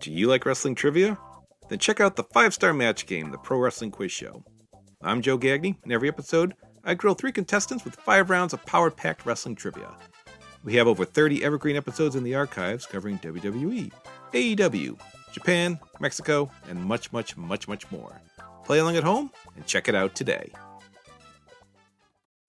Do you like wrestling trivia? Then check out the five star match game, the Pro Wrestling Quiz Show. I'm Joe Gagney, and every episode, I grill three contestants with five rounds of power packed wrestling trivia. We have over 30 evergreen episodes in the archives covering WWE, AEW, Japan, Mexico, and much, much, much, much more. Play along at home and check it out today.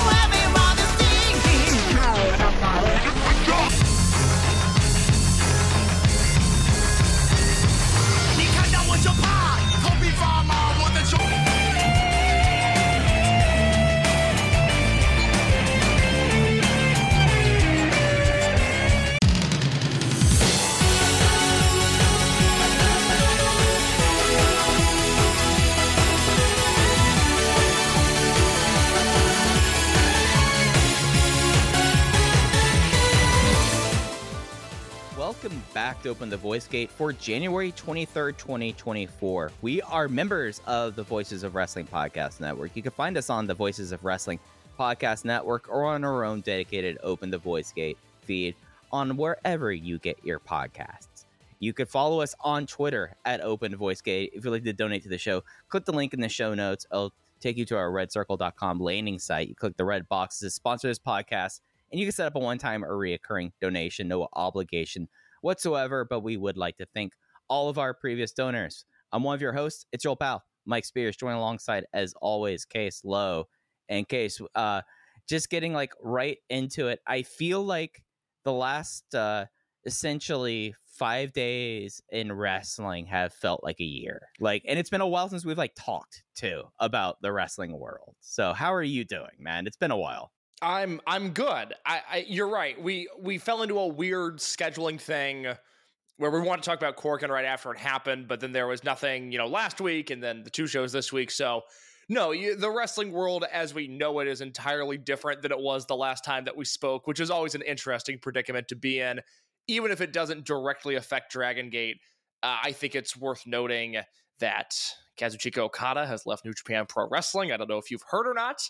Here Welcome back to Open the Voice Gate for January 23rd, 2024. We are members of the Voices of Wrestling Podcast Network. You can find us on the Voices of Wrestling Podcast Network or on our own dedicated Open the Voice Gate feed on wherever you get your podcasts. You can follow us on Twitter at Open Voice Gate. If you'd like to donate to the show, click the link in the show notes. It'll take you to our redcircle.com landing site. You click the red boxes to sponsor this podcast, and you can set up a one time or reoccurring donation, no obligation whatsoever. But we would like to thank all of our previous donors. I'm one of your hosts. It's your old pal, Mike Spears, joining alongside, as always, Case Low. And Case, uh, just getting like right into it. I feel like the last uh, essentially five days in wrestling have felt like a year. Like, and it's been a while since we've like talked too about the wrestling world. So, how are you doing, man? It's been a while. I'm I'm good. I, I you're right. We we fell into a weird scheduling thing where we wanted to talk about Korakuen right after it happened, but then there was nothing, you know, last week, and then the two shows this week. So no, you, the wrestling world as we know it is entirely different than it was the last time that we spoke, which is always an interesting predicament to be in, even if it doesn't directly affect Dragon Gate. Uh, I think it's worth noting that Kazuchika Okada has left New Japan Pro Wrestling. I don't know if you've heard or not.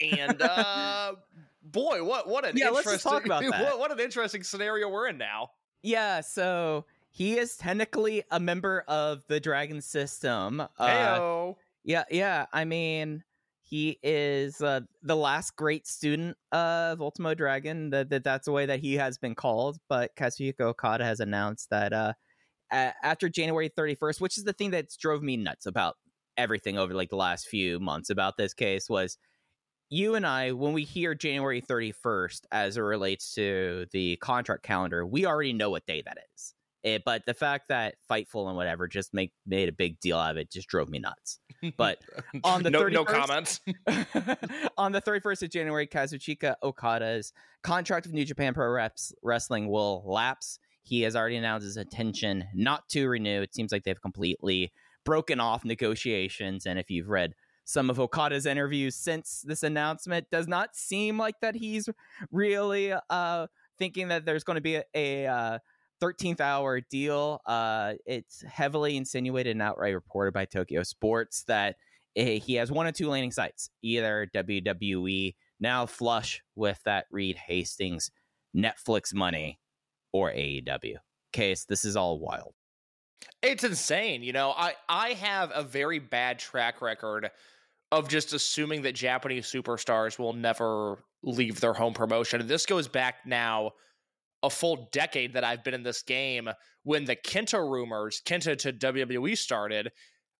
And uh, boy, what what an Yeah, let's interesting talk about that. What, what an interesting scenario we're in now. Yeah, so he is technically a member of the Dragon System. Uh, yeah, yeah. I mean, he is uh, the last great student of Ultimo Dragon. That, that that's the way that he has been called. But Kazuchika Okada has announced that uh, a- after January 31st, which is the thing that drove me nuts about everything over like the last few months about this case was you and I, when we hear January 31st as it relates to the contract calendar, we already know what day that is. It, but the fact that Fightful and whatever just make made a big deal out of it just drove me nuts. But on the no, 31st, no comments. on the 31st of January, Kazuchika Okada's contract with New Japan Pro Reps Wrestling will lapse. He has already announced his intention not to renew. It seems like they've completely broken off negotiations. And if you've read some of Okada's interviews since this announcement, does not seem like that he's really uh, thinking that there's going to be a, a uh, 13th hour deal. Uh, it's heavily insinuated and outright reported by Tokyo Sports that eh, he has one or two landing sites, either WWE, now flush with that Reed Hastings Netflix money, or AEW. Case, this is all wild. It's insane. You know, I I have a very bad track record of just assuming that Japanese superstars will never leave their home promotion. And this goes back now a full decade that I've been in this game, when the Kenta rumors, Kenta to WWE started,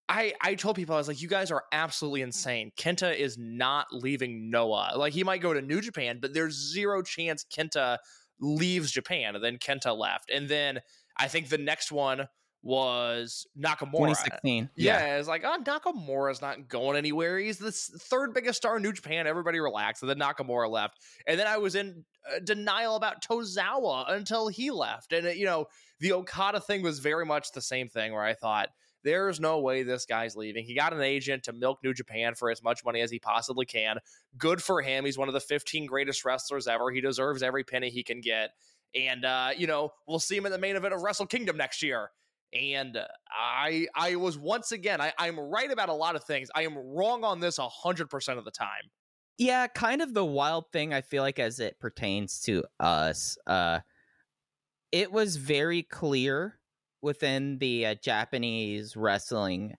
I I told people I was like, you guys are absolutely insane. Kenta is not leaving Noah. Like he might go to New Japan, but there's zero chance Kenta leaves Japan. And then Kenta left, and then I think the next one was Nakamura. 2016. Yeah, it's like, oh, Nakamura's not going anywhere. He's the third biggest star in New Japan. Everybody relax. And then Nakamura left. And then I was in uh, denial about Tozawa until he left. And, uh, you know, the Okada thing was very much the same thing where I thought, there's no way this guy's leaving. He got an agent to milk New Japan for as much money as he possibly can. Good for him. He's one of the 15 greatest wrestlers ever. He deserves every penny he can get. And, uh, you know, we'll see him in the main event of Wrestle Kingdom next year and I I was once again I, I'm right about a lot of things. I am wrong on this hundred percent of the time. Yeah, kind of the wild thing I feel like as it pertains to us. Uh it was very clear within the uh, Japanese wrestling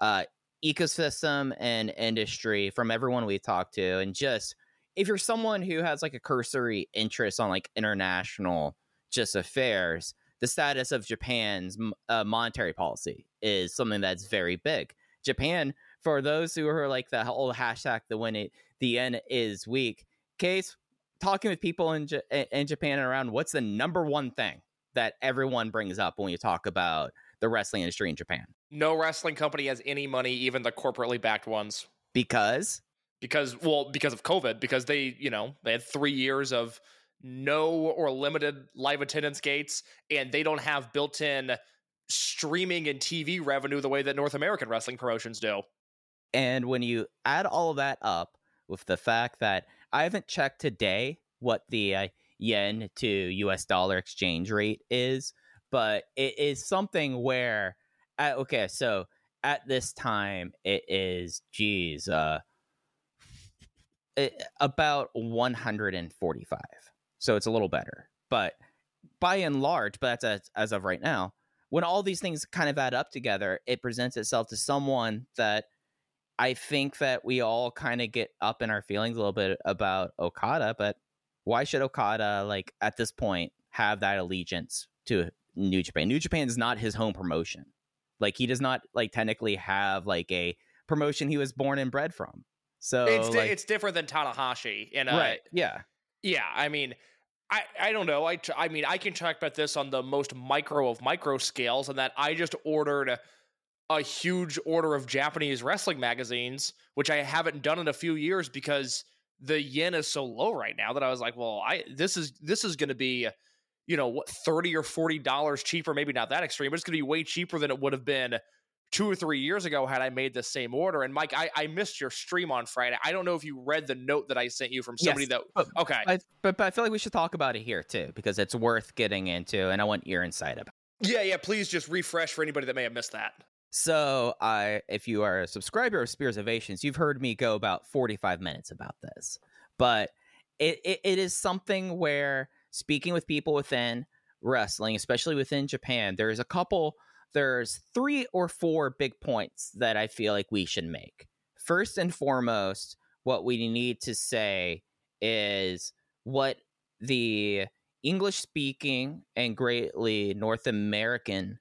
uh ecosystem and industry from everyone we talked to and just if you're someone who has like a cursory interest on like international just affairs, the status of Japan's uh, monetary policy is something that's very big. Japan, for those who are like the old hashtag the when it the yen is weak case, talking with people in J- in Japan and around, what's the number one thing that everyone brings up when you talk about the wrestling industry in Japan? No wrestling company has any money, even the corporately backed ones, Because because well, because of COVID, because they you know they had three years of no or limited live attendance gates, and they don't have built in streaming and TV revenue the way that North American wrestling promotions do. And when you add all of that up with the fact that I haven't checked today what the uh, yen to US dollar exchange rate is, but it is something where, uh, okay, so at this time it is, geez, uh, it, about 145. So it's a little better. But by and large, but that's as, as of right now, when all these things kind of add up together, it presents itself to someone that I think that we all kind of get up in our feelings a little bit about Okada, but why should Okada like at this point have that allegiance to New Japan? New Japan is not his home promotion. Like he does not like technically have like a promotion he was born and bred from. So it's like, it's different than Tanahashi, and uh, right, yeah, Yeah, I mean, I I don't know. I t- I mean, I can talk about this on the most micro of micro scales, and that I just ordered a huge order of Japanese wrestling magazines, which I haven't done in a few years because the yen is so low right now that I was like, well, I this is this is going to be, you know, what thirty or forty dollars cheaper, maybe not that extreme, but it's going to be way cheaper than it would have been two or three years ago had I made the same order. And Mike, I, I missed your stream on Friday. I don't know if you read the note that I sent you from somebody Yes, that. but- Okay. I, but, but I feel like we should talk about it here too because it's worth getting into, and I want your insight about. Yeah, yeah. Please just refresh for anybody that may have missed that. So, I if you are a subscriber of Spears Ovations, you've heard me go about 45 minutes about this. But it, it, it is something where speaking with people within wrestling, especially within Japan, there's a couple, there's three or four big points that I feel like we should make. First and foremost, what we need to say is what the English speaking and greatly North American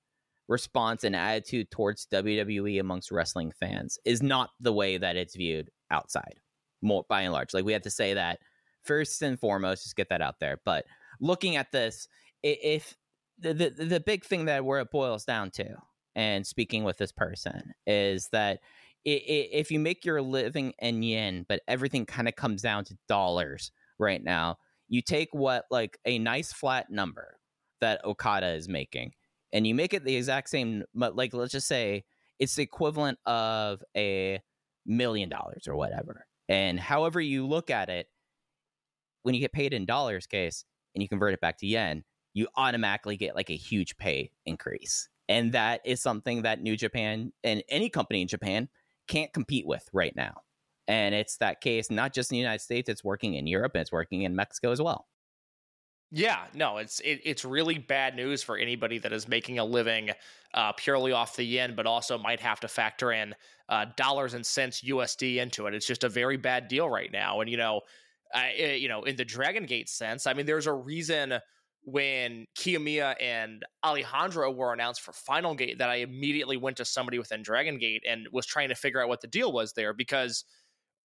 response and attitude towards WWE amongst wrestling fans is not the way that it's viewed outside, more by and large. Like we have to say that first and foremost, just get that out there. But looking at this, if the the, big thing that where it boils down to, and speaking with this person, is that i- i- if you make your living in yen, but everything kind of comes down to dollars right now, you take what like a nice flat number that Okada is making and you make it the exact same but like let's just say it's the equivalent of a million dollars or whatever and however you look at it when you get paid in dollars case and you convert it back to yen you automatically get like a huge pay increase and that is something that new japan and any company in japan can't compete with right now and it's that case not just in the united states it's working in europe and it's working in mexico as well Yeah, no, it's it, it's really bad news for anybody that is making a living uh, purely off the yen, but also might have to factor in uh, dollars and cents USD into it. It's just a very bad deal right now. And you know, I, eh, you know, in the Dragon Gate sense, I mean, there's a reason when Kiyomiya and Alejandro were announced for Final Gate that I immediately went to somebody within Dragon Gate and was trying to figure out what the deal was there because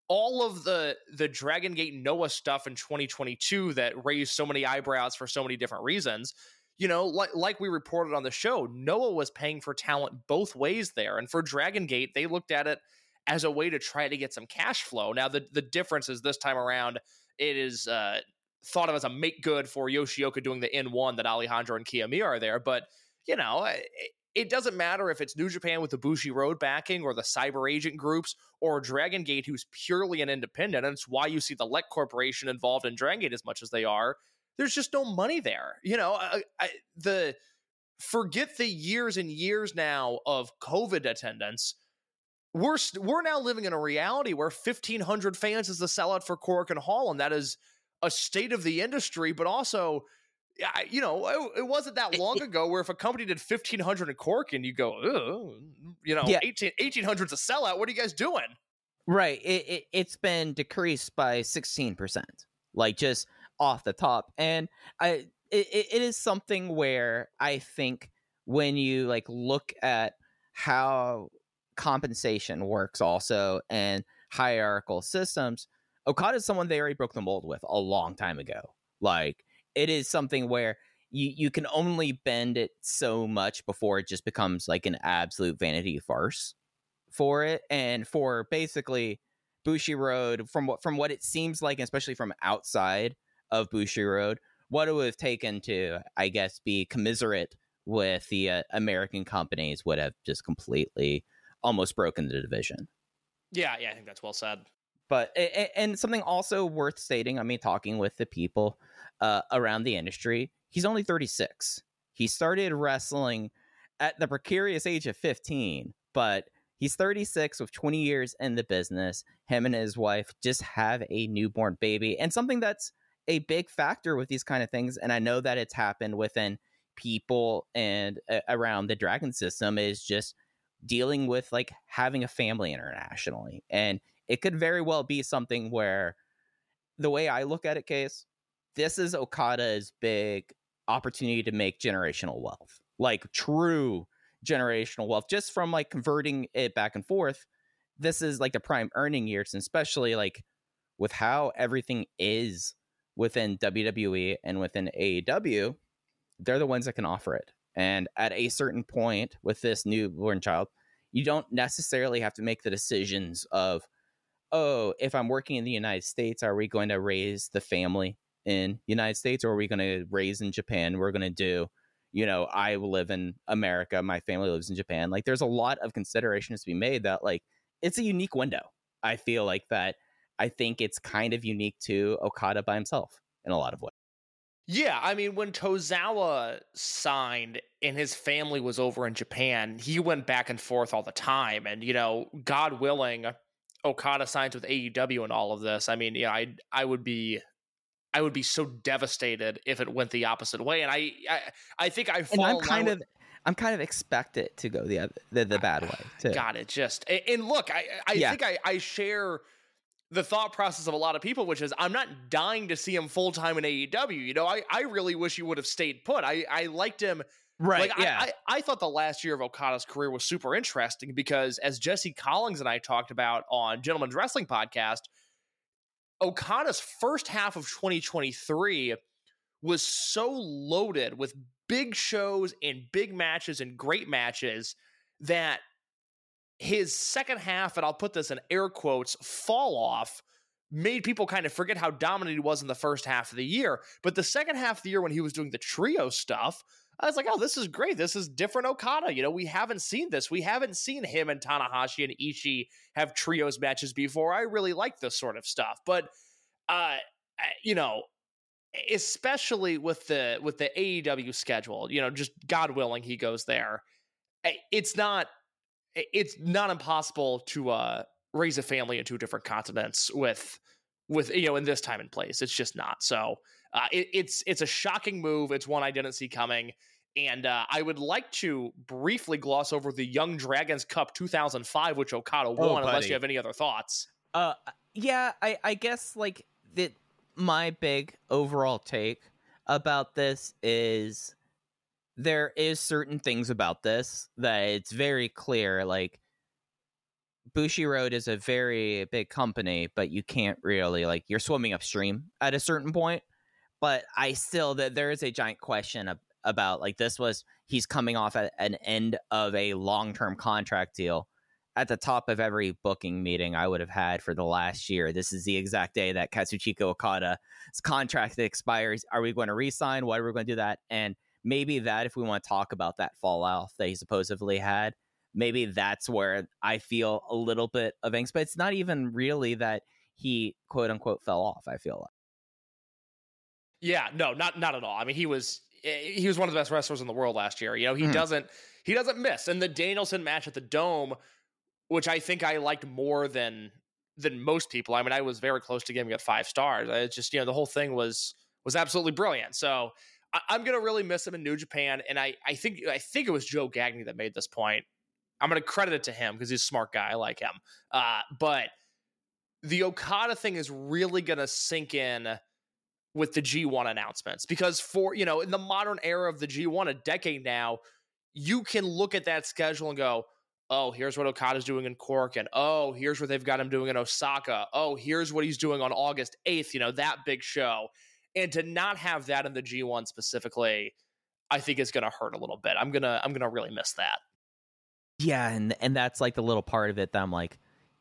all of the the Dragon Gate Noah stuff in 2022 that raised so many eyebrows for so many different reasons. You know, like like we reported on the show, Noah was paying for talent both ways there, and for Dragon Gate, they looked at it as a way to try to get some cash flow. Now, the the difference is this time around, it is uh, thought of as a make good for Yoshioka doing the N one that Alejandro and Kiyomiya are there. But you know, it, it doesn't matter if it's New Japan with the Bushiroad backing or the CyberAgent groups or Dragon Gate, who's purely an independent. And it's why you see the Let Corporation involved in Dragon Gate as much as they are. There's just no money there. You know, I, I, the forget the years and years now of COVID attendance. We're we're now living in a reality where 1,500 fans is the sellout for Korakuen Hall, and that is a state of the industry, but also, you know, it, it wasn't that long ago where if a company did 1500 in Cork and you go, you know, yeah. 18, 1800's a sellout. What are you guys doing? Right. It, it, it's been decreased by 16%, like just off the top. And I, it, it is something where I think when you like look at how compensation works also and hierarchical systems Okada is someone they already broke the mold with a long time ago. Like it is something where you you can only bend it so much before it just becomes like an absolute vanity farce for it. And for basically Bushiroad, from what from what it seems like, especially from outside of Bushiroad, what it would have taken to, I guess, be commiserate with the uh, American companies would have just completely almost broken the division. Yeah, yeah, I think that's well said but and something also worth stating i mean talking with the people uh, around the industry he's only 36 he started wrestling at the precarious age of 15 but he's 36 with 20 years in the business. Him and his wife just have a newborn baby and something that's a big factor with these kind of things and i know that it's happened within people and uh, around the dragon system is just dealing with like having a family internationally and it could very well be something where the way I look at it, case, this is Okada's big opportunity to make generational wealth, like true generational wealth, just from like converting it back and forth. This is like the prime earning years, and especially like with how everything is within WWE and within AEW, they're the ones that can offer it. And at a certain point with this newborn child, you don't necessarily have to make the decisions of oh, if I'm working in the United States, are we going to raise the family in United States or are we going to raise in Japan? We're going to do, you know, I live in America, my family lives in Japan. Like there's a lot of considerations to be made that like it's a unique window. I feel like that I think it's kind of unique to Okada by himself in a lot of ways. Yeah, I mean, when Tozawa signed and his family was over in Japan, he went back and forth all the time. And, you know, God willing, Okada signs with AEW and all of this, I mean, yeah, I I would be I would be so devastated if it went the opposite way. And I I, I think I and I'm kind of I'm kind of expect it to go the other, the, the bad ah, way. Too. Got it. Just and look, I I yeah. think I I share the thought process of a lot of people, which is I'm not dying to see him full time in AEW. You know, I, I really wish he would have stayed put. I, I liked him Right. Like, yeah. I, I, I, thought the last year of Okada's career was super interesting because, as Jesse Collins and I talked about on Gentleman's Wrestling Podcast, Okada's first half of 2023 was so loaded with big shows and big matches and great matches that his second half, and I'll put this in air quotes, fall off made people kind of forget how dominant he was in the first half of the year. But the second half of the year, when he was doing the trio stuff, I was like, oh, this is great. This is different Okada. You know, we haven't seen this. We haven't seen him and Tanahashi and Ishii have trios matches before. I really like this sort of stuff. But uh you know, especially with the with the AEW schedule, you know, just God willing he goes there. It's not it's not impossible to uh raise a family in two different continents with with you know in this time and place. It's just not. So uh, it, it's it's a shocking move. It's one I didn't see coming. And uh, I would like to briefly gloss over the Young Dragons Cup 2005, which Okada won. Oh, unless you have any other thoughts. Uh, yeah, I I guess like that. My big overall take. about this is there is certain things about this that it's very clear like Bushiroad is a very big company, but you can't really like you're swimming upstream at a certain point. But I still that there is a giant question about like this was he's coming off at an end of a long term contract deal at the top of every booking meeting I would have had for the last year. This is the exact day that Kazuchika Okada's contract expires. Are we going to resign? What are we going to do that? And maybe that if we want to talk about that fallout that he supposedly had, maybe that's where I feel a little bit of angst. But it's not even really that he quote unquote fell off. I feel like. Yeah, no, not not at all. I mean, he was eh, he was one of the best wrestlers in the world last year. You know, he Mhm. doesn't he doesn't miss. And the Danielson match at the Dome, which I think I liked more than than most people. I mean, I was very close to giving it five stars. It's just you know the whole thing was was absolutely brilliant. So I, I'm gonna really miss him in New Japan. And I I think I think it was Joe Gagney that made this point. I'm gonna credit it to him because he's a smart guy. I like him. Uh, but the Okada thing is really gonna sink in with the G1 announcements because for you know in the modern era of the G1 a decade now you can look at that schedule and go oh here's what Okada's doing in Cork and oh here's what they've got him doing in Osaka oh here's what he's doing on August 8th you know that big show and to not have that in the G1 specifically I think is going to hurt a little bit I'm going to I'm going to really miss that Yeah, and and that's like the little part of it that I'm like,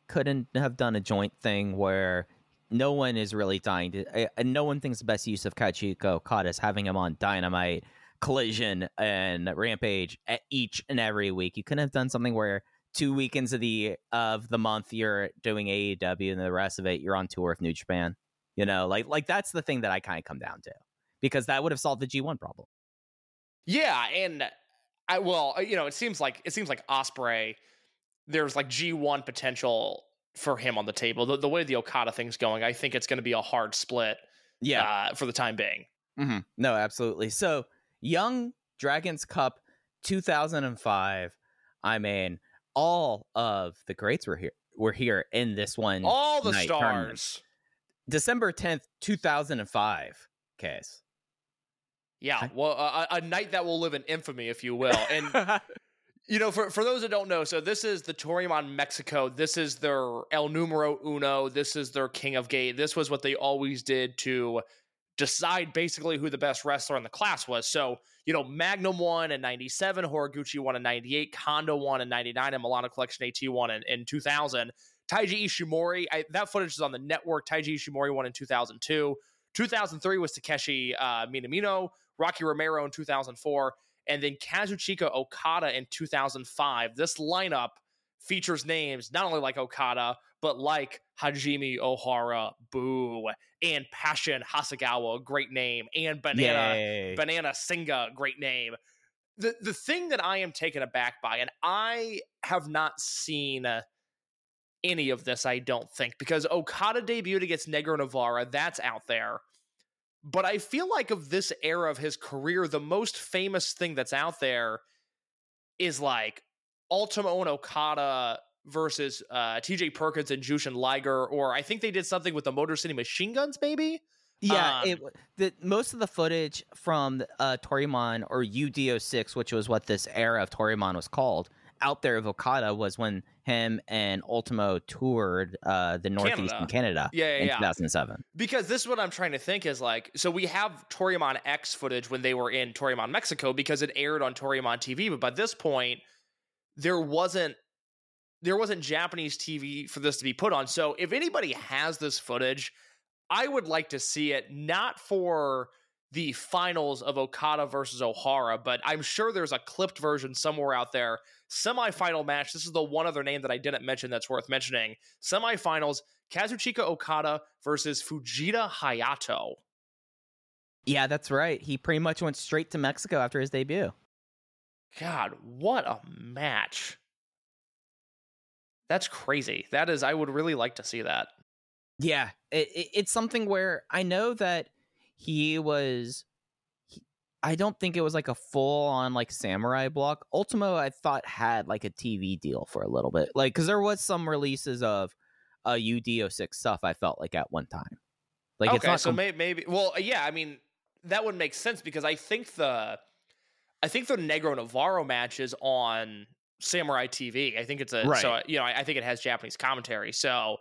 couldn't have done a joint thing where no one is really dying to, uh, and no one thinks the best use of Kazuchika Okada is having him on Dynamite, Collision, and Rampage at each and every week. You couldn't have done something where two weekends of the of the month you're doing AEW and the rest of it you're on tour with New Japan. You know, like like that's the thing that I kind of come down to because that would have solved the G1 problem. Yeah, and I well, uh, you know, it seems like it seems like Ospreay. There's like G1 potential for him on the table. The, the way the Okada thing's going, I think it's going to be a hard split. uh, for the time being. hmm No, absolutely. So, Young Dragons Cup 2005. I mean, all of the greats were here. Were here in this one. All the night tournament. stars. December 10th, 2005. Case. Yeah, well, a, a night that will live in infamy, if you will. And you know, for for those that don't know, so this is the Toryumon Mexico. This is their El Numero Uno. This is their King of Gate. This was what they always did to decide basically who the best wrestler in the class was. So, you know, Magnum won in 97, Horiguchi won in 98, Kondo won in 99, and Milano Collection AT won in, in 2000. Taiji Ishimori, I, that footage is on the network. Taiji Ishimori won in 2002. 2003 was Takeshi uh, Minamino, Rocky Romero in 2004, and then Kazuchika Okada in 2005. This lineup features names not only like Okada, but like Hajime Ohara, Boo, and Passion Hasegawa, great name, and Banana Yay. Banana Senga, great name. The the thing that I am taken aback by, and I have not seen any of this, I don't think, because Okada debuted against Negro Navarro, that's out there. But I feel like of this era of his career, the most famous thing that's out there is like Ultimo and Okada versus uh, TJ Perkins and Jushin Liger, or I think they did something with the Motor City Machine Guns, maybe. Yeah, Um, it, the most of the footage from uh, Toryumon or UDO6, which was what this era of Toryumon was called, out there of Okada was when him and Ultimo toured uh, the Northeast in Canada Yeah, yeah, in yeah. 2007. Because this is what I'm trying to think is like, so we have Toryumon X footage when they were in Toryumon Mexico because it aired on Toryumon TV, but by this point, there wasn't there wasn't Japanese TV for this to be put on. So if anybody has this footage, I would like to see it not for the finals of Okada versus Ohara, but I'm sure there's a clipped version somewhere out there. Semifinal match. This is the one other name that I didn't mention that's worth mentioning. Semifinals: Kazuchika Okada versus Fujita Hayato. Yeah, that's right. He pretty much went straight to Mexico after his debut. God, what a match! That's crazy. That is, I would really like to see that. Yeah, it, it, it's something where I know that he was. I don't think it was like a full on like samurai block. Ultimo, I thought had like a TV deal for a little bit, like because there was some releases of uh UDO6 stuff. I felt like at one time, like okay, it's not so com- may, maybe. Well, yeah, I mean, that would make sense because I think the I think the Negro Navarro match is on Samurai TV. I think it's a Right. so you know I, I think it has Japanese commentary. So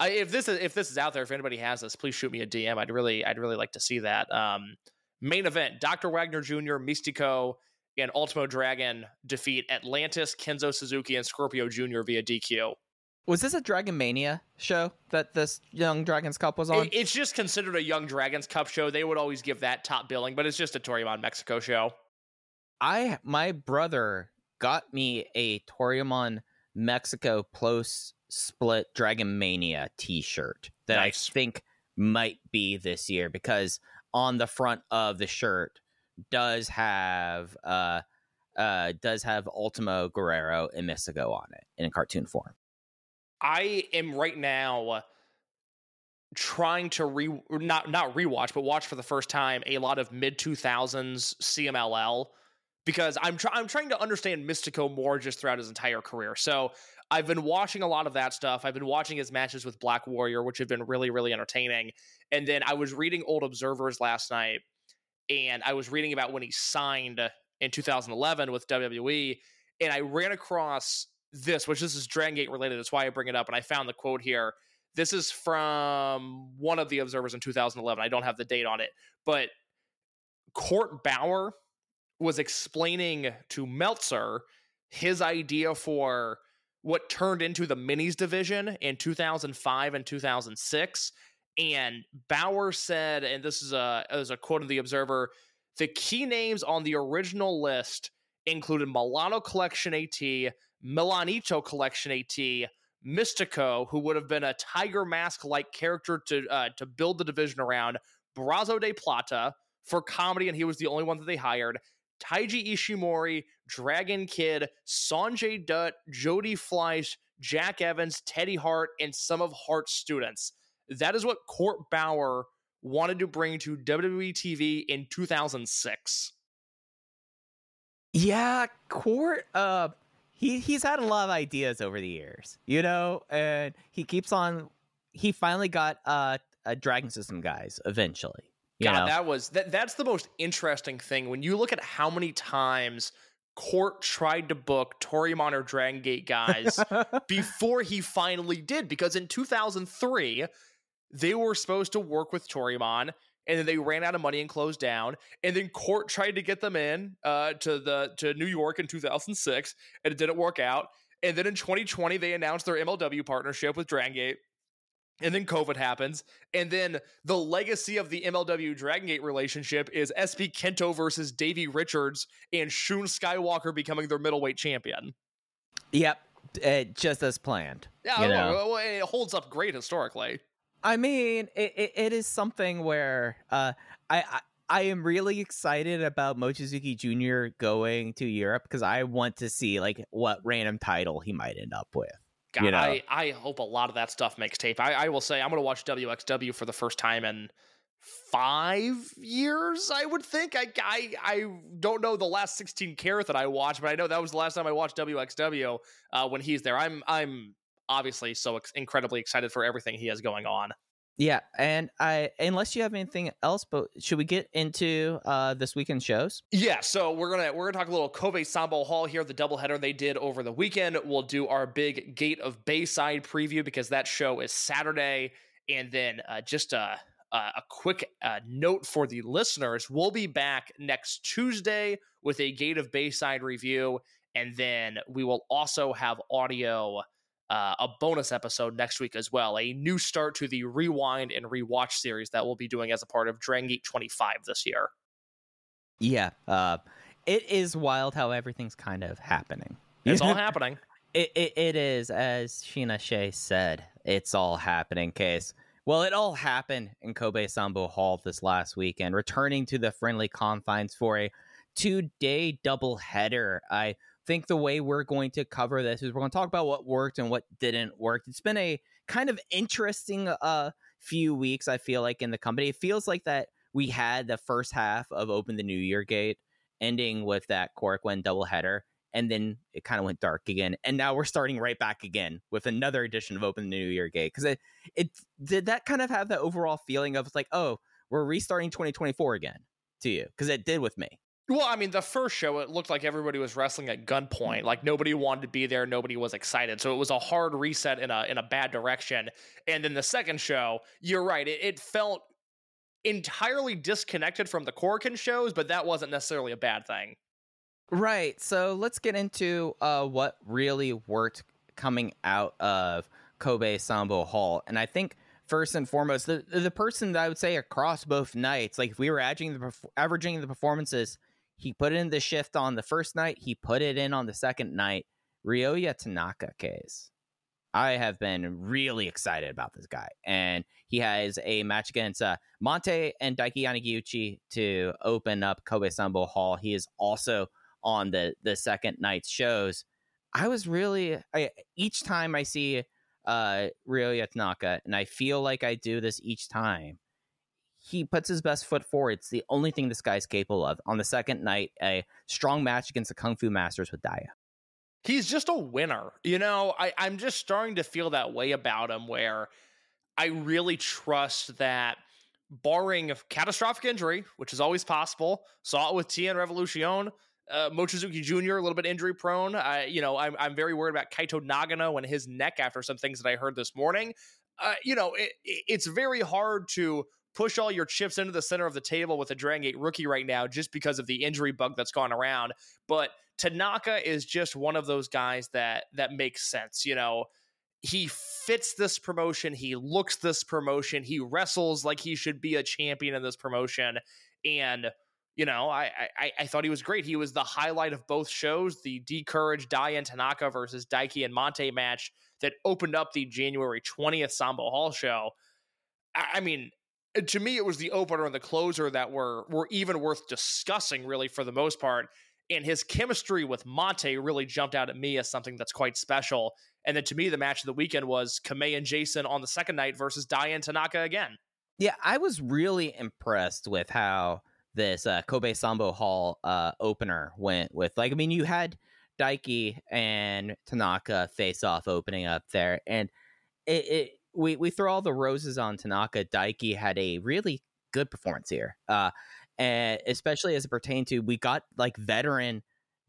I, if this is if this is out there, if anybody has this, please shoot me a DM. I'd really I'd really like to see that. Um, main event: Dr. Wagner Jr., Mystico, and Ultimo Dragon defeat Atlantis, Kenzo Suzuki, and Scorpio Jr. via DQ. Was this a Dragon Mania show that this Young Dragons Cup was on? It- it's just considered a Young Dragons Cup show. They would always give that top billing, but it's just a Toryumon Mexico show. I my brother got me a Toryumon Mexico post split Dragon Mania T-shirt that Nice. I think might be this year because on the front of the shirt does have uh uh does have Ultimo Guerrero and Mystico on it in cartoon form. I am right now trying to re not not rewatch, but watch for the first time a lot of mid two thousands CMLL because I'm try- I'm trying to understand Mystico more just throughout his entire career. So I've been watching a lot of that stuff. I've been watching his matches with Black Warrior, which have been really really entertaining. And then I was reading old observers last night, and I was reading about when he signed in 2011 with WWE, and I ran across this, which this is Dragon Gate related. That's why I bring it up. And I found the quote here. This is from one of the observers in 2011. I don't have the date on it, but Court Bauer was explaining to Meltzer his idea for what turned into the minis division in 2005 and 2006. And Bauer said, and this is a, is a quote of the Observer the key names on the original list included Milano Collection AT, Milanito Collection AT, Mystico, who would have been a Tiger Mask like character to uh, to build the division around, Brazo de Plata for comedy, and he was the only one that they hired. Taiji Ishimori, Dragon Kid, Sanjay Dutt, Jody Fleisch, Jack Evans, Teddy Hart, and some of Hart's students. That is what Court Bauer wanted to bring to WWE TV in 2006. Yeah, Court. Uh, he he's had a lot of ideas over the years, you know, and he keeps on. He finally got uh, a Dragon System guys eventually. You God, know? that was that. That's the most interesting thing when you look at how many times Court tried to book Toryumon or Dragon Gate guys before he finally did. Because in 2003, they were supposed to work with Toryumon, and then they ran out of money and closed down. And then Court tried to get them in uh, to the to New York in 2006, and it didn't work out. And then in 2020, they announced their MLW partnership with Dragon Gate. And then COVID happens. And then the legacy of the MLW Dragon Gate relationship is SB Kento versus Davey Richards and Shun Skywalker becoming their middleweight champion. yep, just as planned. Yeah, you know? it holds up great historically. I mean, it, it, it is something where uh, I, I I am really excited about Mochizuki Jr. going to Europe because I want to see like what random title he might end up with. God, You know. I, I hope a lot of that stuff makes tape. I, I will say I'm going to watch WXW for the first time in five years. I would think. I, I I don't know the last 16 carat that I watched, but I know that was the last time I watched WXW uh, when he's there. I'm I'm obviously so ex- incredibly excited for everything he has going on. Yeah, and I unless you have anything else, but should we get into uh this weekend shows? Yeah, so we're gonna we're gonna talk a little Kobe Sambo Hall here, the doubleheader they did over the weekend. We'll do our big Gate of Bayside preview because that show is Saturday, and then uh, just a a, quick uh, note for the listeners: we'll be back next Tuesday with a Gate of Bayside review, and then we will also have audio. Uh, a bonus episode next week as well. A new start to the Rewind and Rewatch series that we'll be doing as a part of Dragon Gate 25 this year. Yeah, uh, it is wild how everything's kind of happening. It's all happening. It, it, it is, as Sheena Shea said, it's all happening. Case. Well, it all happened in Kobe Sambo Hall this last weekend, returning to the friendly confines for a two day doubleheader. I think the way we're going to cover this is we're going to talk about what worked and what didn't work. It's been a kind of interesting uh, few weeks, I feel like, in the company. It feels like that we had the first half of Open the New Year Gate ending with that Korakuen doubleheader and then it kind of went dark again and now we're starting right back again with another edition of open the new year gate because it it did that kind of have the overall feeling of like oh we're restarting 2024 again to you because it did with me. Well, I mean, the first show, it looked like everybody was wrestling at gunpoint. Like nobody wanted to be there, nobody was excited. So it was a hard reset in a in a bad direction. And then the second show, you're right, it, it felt entirely disconnected from the Korakuen shows, but that wasn't necessarily a bad thing. Right. So let's get into uh, what really worked coming out of Kobe Sambo Hall. And I think first and foremost, the the person that I would say across both nights, like if we were averaging the averaging the performances, he put in the shift on the first night, he put it in on the second night. Ryoya Tanaka case. I have been really excited about this guy, and he has a match against uh, Mante and Daiki Yanagiuchi to open up Kobe Sambo Hall. He is also on the the second night's shows. I was really I, each time I see uh, Tanaka, and I feel like I do this each time. He puts his best foot forward. It's the only thing this guy's capable of. On the second night, a strong match against the Kung Fu Masters with Dia. He's just a winner. You know, I, I'm just starting to feel that way about him where I really trust that barring a catastrophic injury, which is always possible, saw it with Tien Revolution, uh, Mochizuki Jr. a little bit injury prone. I, you know, I'm I'm very worried about Kaito Nagano and his neck after some things that I heard this morning. Uh, you know, it, it's very hard to push all your chips into the center of the table with a Dragon Gate rookie right now just because of the injury bug that's gone around. But Tanaka is just one of those guys that that makes sense. You know, he fits this promotion. He looks this promotion. He wrestles like he should be a champion in this promotion. And you know, I, I I thought he was great. He was the highlight of both shows. The D'Courage Diane Tanaka versus Daiki and Mante match that opened up the January 20th Sambo Hall show. I, I mean, to me, it was the opener and the closer that were were even worth discussing, really, for the most part. And his chemistry with Mante really jumped out at me as something that's quite special. And then to me, the match of the weekend was Kamei and Jason on the second night versus Diane Tanaka again. Yeah, I was really impressed with how this uh, Kobe Sambo Hall uh, opener went with. Like, I mean, you had Daiki and Tanaka face off opening up there, and it, it we we throw all the roses on Tanaka. Daiki had a really good performance here, uh, and especially as it pertained to we got like veteran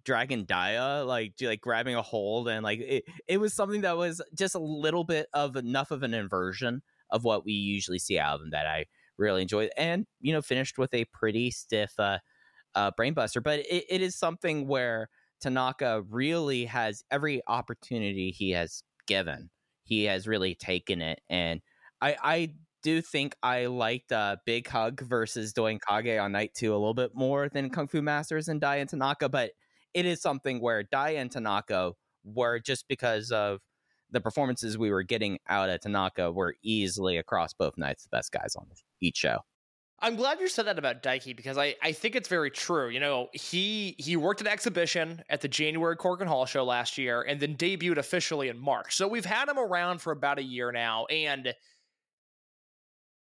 Dragon Dia like like grabbing a hold and like it, it was something that was just a little bit of enough of an inversion of what we usually see out of him that I really enjoyed and you know finished with a pretty stiff uh, uh brainbuster but it, it is something where Tanaka really has every opportunity he has given he has really taken it. And I, I do think I liked uh, Big Hug versus Doin Kage on night two a little bit more than Kung Fu Masters and Dia and Tanaka, but it is something where Dia and Tanaka were just because of the performances we were getting out at Tanaka were easily across both nights the best guys on each show. I'm glad you said that about Daiki because I, I think it's very true. You know, he he worked an exhibition at the January Korakuen Hall show last year and then debuted officially in March. So we've had him around for about a year now, and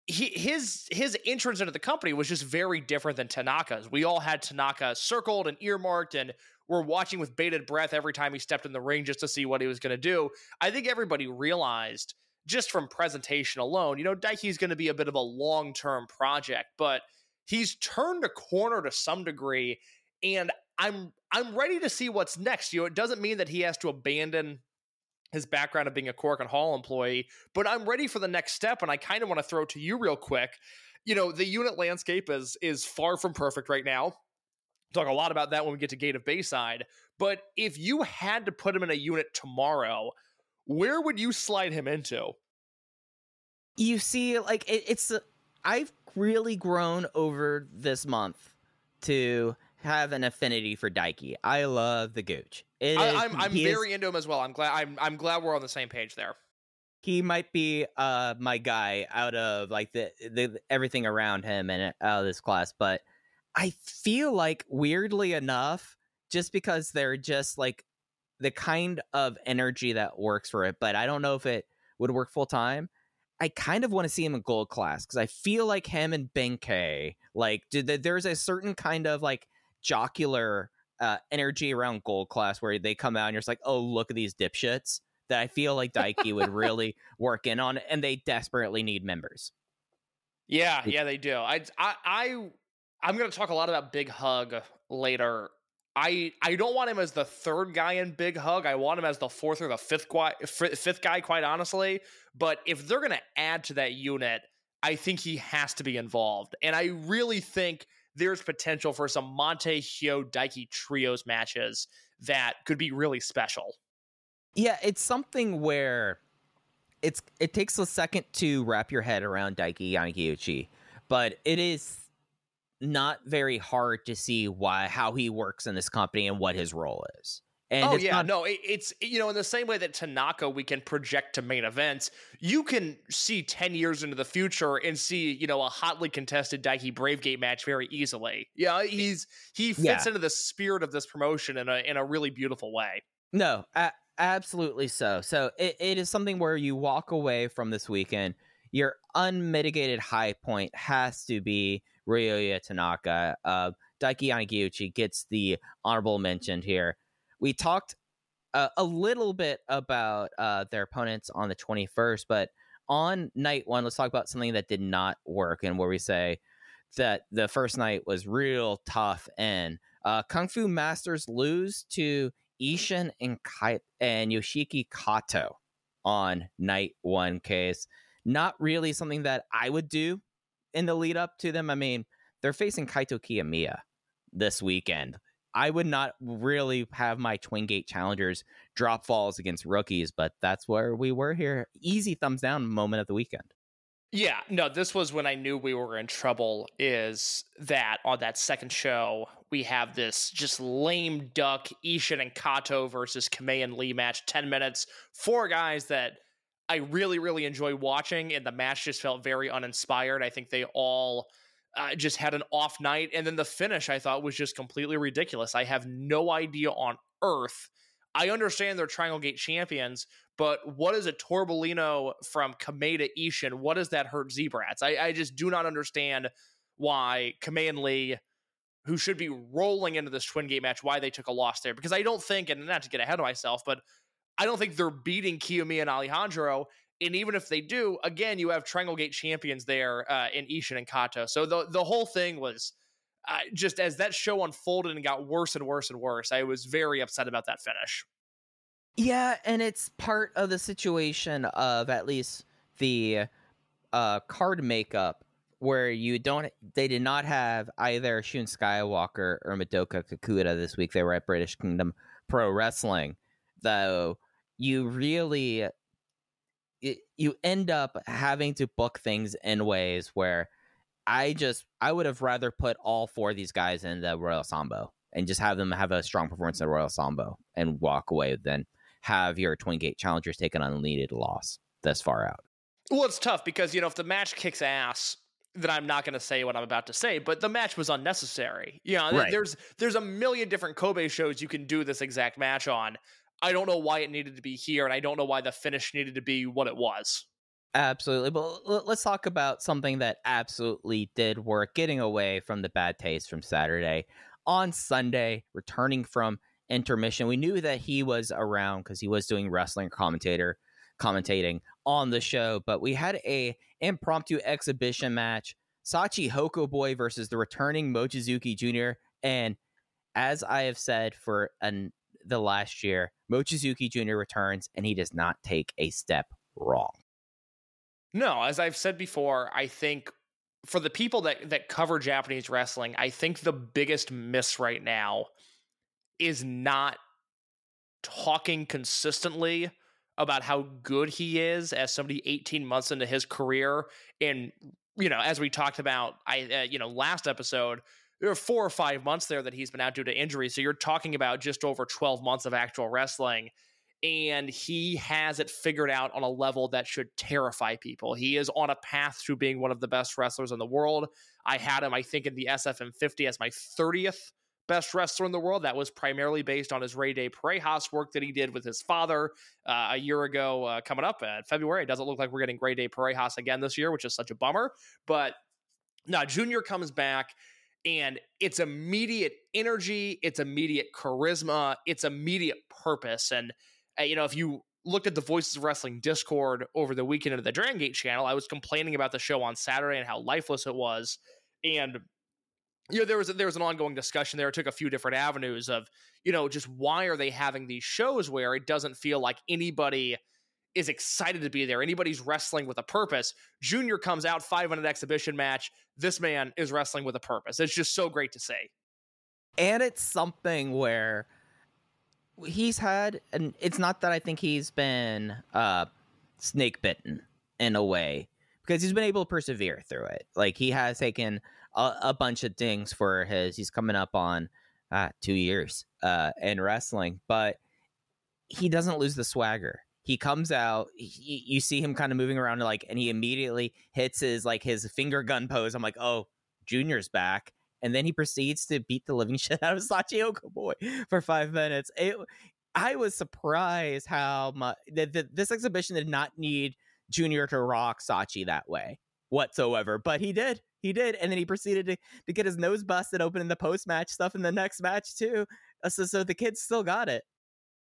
he, his his entrance into the company was just very different than Tanaka's. We all had Tanaka circled and earmarked, and we're watching with bated breath every time he stepped in the ring just to see what he was going to do. I think everybody realized just from presentation alone, you know, Daiki's going to be a bit of a long term project, but he's turned a corner to some degree, and I'm I'm ready to see what's next. You know, it doesn't mean that he has to abandon his background of being a Korakuen Hall employee, but I'm ready for the next step, and I kind of want to throw to you real quick. You know, the unit landscape is is far from perfect right now. Talk a lot about that when we get to Gate of Bayside. But if you had to put him in a unit tomorrow, where would you slide him into? You see, like it, it's, uh, I've really grown over this month to have an affinity for Daiki. I love the Gooch. I, am I'm, I'm very is, into him as well. I'm glad I'm I'm glad we're on the same page there. He might be uh my guy out of like the, the everything around him and out of this class, but I feel like weirdly enough, just because they're just like the kind of energy that works for it, but I don't know if it would work full time. I kind of want to see him in gold class because I feel like him and Benkei, like there's a certain kind of like jocular uh, energy around gold class where they come out and you're just like, oh, look at these dipshits that I feel like Daiki would really work in on, and they desperately need members. Yeah, yeah, they do. I, I, I I'm going to talk a lot about Big Hug later. I I don't want him as the third guy in Big Hug. I want him as the fourth or the fifth guy, fifth guy, quite honestly. But if they're going to add to that unit, I think he has to be involved. And I really think there's potential for some Mante Hyo Daiki trios matches that could be really special. Yeah, it's something where it's it takes a second to wrap your head around Daiki Yanagiuchi, but it is not very hard to see why how he works in this company and what his role is. And oh yeah, not, no, it, it's you know in the same way that Tanaka we can project to main events, you can see ten years into the future and see you know a hotly contested Daiki Bravegate match very easily. Yeah, he's he fits Yeah. into the spirit of this promotion in a in a really beautiful way. No, absolutely so. So it, it is something where you walk away from this weekend. Your unmitigated high point has to be Ryoya Tanaka. Uh, Daiki Yanagiuchi gets the honorable mention here. We talked uh, a little bit about uh, their opponents on the 21st, but on night one, let's talk about something that did not work and where we say that the first night was real tough and uh, Kung Fu Masters lose to Ishin and Kai- and Yoshiki Kato on night one case. Not really something that I would do in the lead up to them. I mean, they're facing Kaito Kiyomiya this weekend. I would not really have my Twin Gate challengers drop falls against rookies, but that's where we were here. Easy thumbs down moment of the weekend. Yeah, no, this was when I knew we were in trouble. Is that on that second show, we have this just lame duck Ishin and Kato versus Kamei and Lee match, 10 minutes, four guys that I really, really enjoy watching, and the match just felt very uninspired. I think they all uh, just had an off night, and then the finish I thought was just completely ridiculous. I have no idea on earth. I understand they're Triangle Gate champions, but what is a Torbolino from Kamei to Ishin? What does that hurt Z-Brats? I, I just do not understand why Kamei and Lee, who should be rolling into this Twin Gate match, why they took a loss there. Because I don't think, and not to get ahead of myself, but I don't think they're beating Kiyomi and Alejandro. And even if they do, again, you have Triangle Gate champions there uh, in Ishin and Kato. So the the whole thing was uh, just as that show unfolded and got worse and worse and worse. I was very upset about that finish. Yeah, and it's part of the situation of at least the uh, card makeup where you don't they did not have either Shun Skywalker or Madoka Kakuta this week. They were at British Kingdom Pro Wrestling. Though you really it, you end up having to book things in ways where I just I would have rather put all four of these guys in the Royal Sambo and just have them have a strong performance in the Royal Sambo and walk away than have your Twin Gate challengers take an unneeded loss this far out. Well, it's tough because you know if the match kicks ass, then I'm not going to say what I'm about to say. But the match was unnecessary. You know, Right. there's there's a million different Kobe shows you can do this exact match on. I don't know why it needed to be here, and I don't know why the finish needed to be what it was. Absolutely. But let's talk about something that absolutely did work, getting away from the bad taste from Saturday. On Sunday, returning from intermission, we knew that he was around because he was doing wrestling commentator commentating on the show, but we had a impromptu exhibition match. Sachihoko Boy versus the returning Mochizuki Jr. And as I have said for an, the last year, Mochizuki Jr. returns and he does not take a step wrong. No, as I've said before, I think for the people that that cover Japanese wrestling, I think the biggest miss right now is not talking consistently about how good he is as somebody 18 months into his career and you know as we talked about i uh, you know last episode there are four or five months there that he's been out due to injury so you're talking about just over 12 months of actual wrestling and he has it figured out on a level that should terrify people. He is on a path to being one of the best wrestlers in the world. I had him, I think, in the SFM 50 as my 30th best wrestler in the world. That was primarily based on his Rey de Parejas work that he did with his father uh, a year ago, uh, coming up in February. It doesn't look like we're getting Rey de Parejas again this year, which is such a bummer. But now, Junior comes back and it's immediate energy, it's immediate charisma, it's immediate purpose. And uh, you know, if you looked at the Voices of Wrestling Discord over the weekend of the Dragon Gate channel, I was complaining about the show on Saturday and how lifeless it was. And you know, there was a, there was an ongoing discussion there. It took a few different avenues of, you know, just why are they having these shows where it doesn't feel like anybody is excited to be there. Anybody's wrestling with a purpose. Junior comes out five minute exhibition match. This man is wrestling with a purpose. It's just so great to see. And it's something where he's had, and it's not that I think he's been uh, snake bitten in a way because he's been able to persevere through it. Like he has taken a, a bunch of things for his. He's coming up on uh, two years uh, in wrestling, but he doesn't lose the swagger. He comes out. He, you see him kind of moving around, like, and he immediately hits his like his finger gun pose. I'm like, oh, Junior's back, and then he proceeds to beat the living shit out of Sachi Boy for five minutes. It, I was surprised how much this exhibition did not need Junior to rock Sachi that way whatsoever, but he did. He did, and then he proceeded to, to get his nose busted open in the post match stuff in the next match too. Uh, so, so the kids still got it.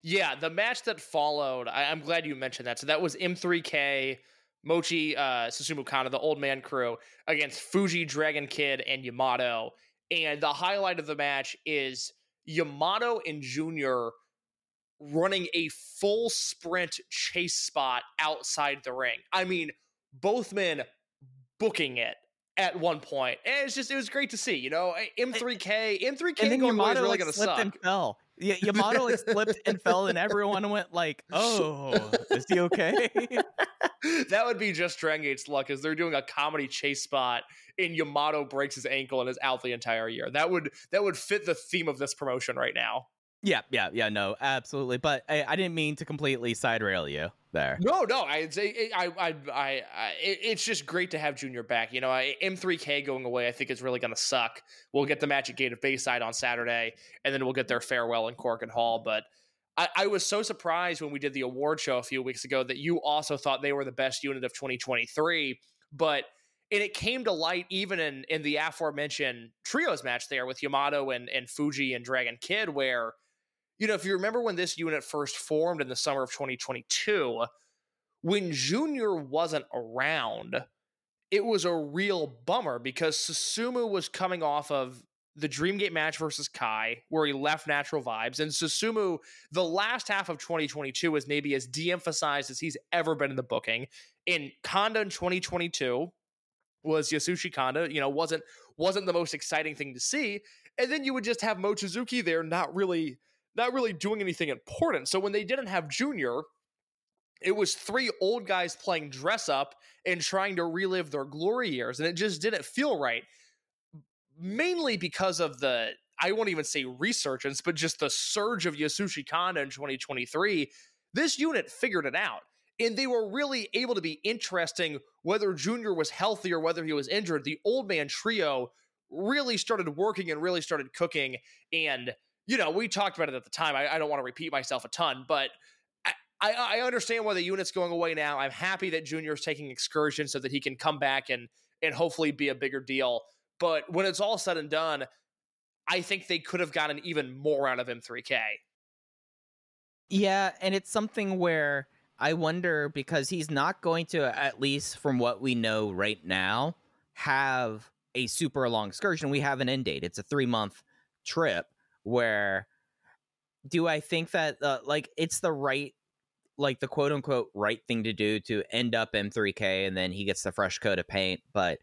Yeah, the match that followed, I, am glad you mentioned that. So that was M3K, Mochi uh, Susumu Kanda, the old man crew, against Fuji, Dragon Kid, and Yamato. And the highlight of the match is Yamato and Junior running a full sprint chase spot outside the ring. I mean, both men booking it at one point. And it's just it was great to see. You know, M3K, M3K and then going Yamato, is really like, going to suck. And fell. Yeah, Yamato like slipped and fell, and everyone went like, "Oh, is he okay?" that would be just Dragon Gate's luck, is they're doing a comedy chase spot, and Yamato breaks his ankle and is out the entire year. That would that would fit the theme of this promotion right now. Yeah, yeah, yeah. No, absolutely. But I, I didn't mean to completely side rail you there. No, no. I'd say eh, I, I, I, I it's just great to have Junior back. You know, M3K going away, I think is really going to suck. We'll get the at Gate of Bayside on Saturday, and then we'll get their farewell in Korakuen Hall. But I, I was so surprised when we did the award show a few weeks ago that you also thought they were the best unit of 2023. But and it came to light even in in the aforementioned trios match there with Yamato and and Fuji and Dragon Kid, where you know, if you remember when this unit first formed in the summer of 2022, when Junior wasn't around, it was a real bummer because Susumu was coming off of the Dreamgate match versus Kai, where he left natural vibes. And Susumu, the last half of 2022 was maybe as de emphasized as he's ever been in the booking. In Kanda in 2022 was Yasushi Kanda, you know, wasn't wasn't the most exciting thing to see. And then you would just have Mochizuki there, not really not really doing anything important. So when they didn't have Junior, it was three old guys playing dress up and trying to relive their glory years. And it just didn't feel right. Mainly because of the, I won't even say resurgence, but just the surge of Yasushi Kanda in 2023. This unit figured it out. And they were really able to be interesting whether Junior was healthy or whether he was injured. The old man trio really started working and really started cooking. And you know, we talked about it at the time. I, I don't want to repeat myself a ton, but I, I, understand why the unit's going away now. I'm happy that Junior's taking excursions so that he can come back and and hopefully be a bigger deal. But when it's all said and done, I think they could have gotten even more out of M3K. Yeah, and it's something where I wonder because he's not going to, at least from what we know right now, have a super long excursion. We have an end date. It's a three month trip where do I think that uh, like it's the right like the quote unquote right thing to do to end up M3K and then he gets the fresh coat of paint. But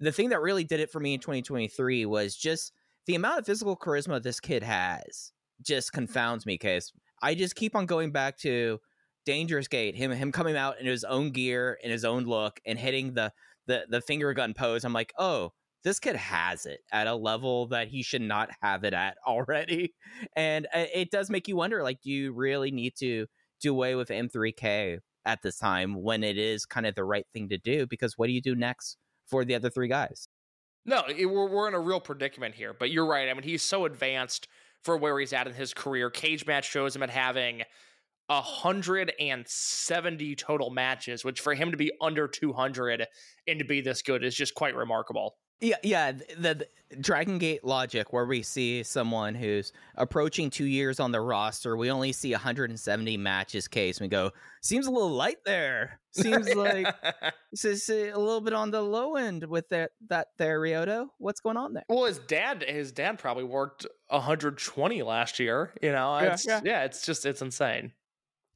the thing that really did it for me in 2023 was just the amount of physical charisma this kid has just confounds me because I just keep on going back to Dangerous Gate, him him coming out in his own gear in his own look and hitting the the the finger gun pose. I'm like, oh, this kid has it at a level that he should not have it at already. And uh, it does make you wonder like, do you really need to do away with M3K at this time when it is kind of the right thing to do? Because what do you do next for the other three guys? No, it, we're, we're in a real predicament here, but you're right. I mean, he's so advanced for where he's at in his career. Cagematch shows him at having 170 total matches, which for him to be under 200 and to be this good is just quite remarkable. Yeah, yeah. The, the Dragon Gate logic, where we see someone who's approaching two years on the roster, we only see 170 matches case. And we go, seems a little light there. Seems like this is a little bit on the low end with that that there, Ryoto. What's going on there? well, his dad, his dad probably worked 120 last year. You know, Yeah, it's, yeah. yeah, it's just it's insane.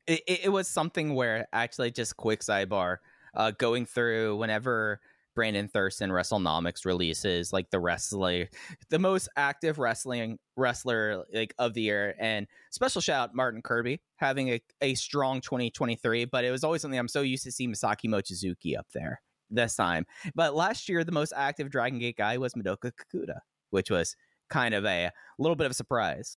it, it, it was something where actually just quick sidebar uh going through whenever brandon thurston wrestlenomics releases like the wrestler the most active wrestling wrestler like of the year and special shout out martin kirby having a, a strong 2023 but it was always something i'm so used to see masaki mochizuki up there this time. But last year the most active dragon gate guy was madoka kakuta which was kind of a little bit of a surprise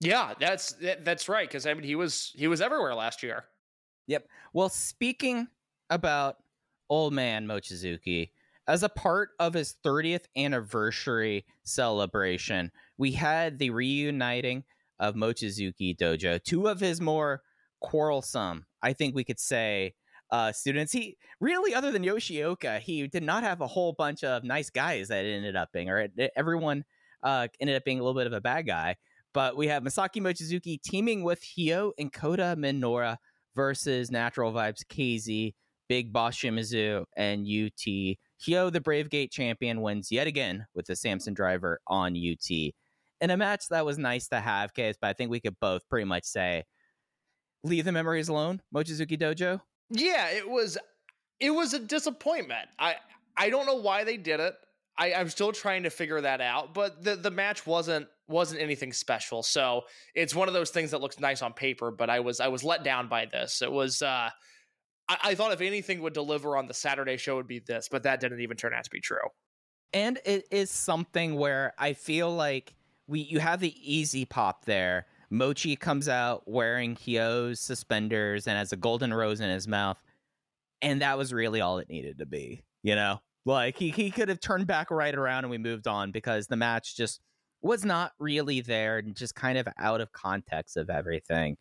Yeah, that's that, that's right. Because I mean, he was he was everywhere last year. Yep. Well, speaking about old man Mochizuki, as a part of his 30th anniversary celebration, we had the reuniting of Mochizuki Dojo. Two of his more quarrelsome, I think we could say, uh, students. He really, other than Yoshioka, he did not have a whole bunch of nice guys that ended up being, or it- everyone uh, ended up being a little bit of a bad guy. But we have Masaki Mochizuki teaming with Hyo and Kota Minoura versus Natural Vibes KZ, Big Boss Shimizu, and UT. Hyo, the Brave Gate champion, wins yet again with the Samson driver on UT. In a match that was nice to have, Case, but I think we could both pretty much say, leave the memories alone, Mochizuki Dojo. Yeah, it was it was a disappointment. I I don't know why they did it. I, I'm still trying to figure that out, but the the match wasn't wasn't anything special. So it's one of those things that looks nice on paper, but I was I was let down by this. It was uh I, I thought if anything would deliver on the Saturday show would be this, but that didn't even turn out to be true. and it is something where I feel like we you have the easy pop there. Mochi comes out wearing Hyo's suspenders and has a golden rose in his mouth, and that was really all it needed to be. You know, like he he could have turned back right around and we moved on because the match just was not really there and just kind of out of context of everything.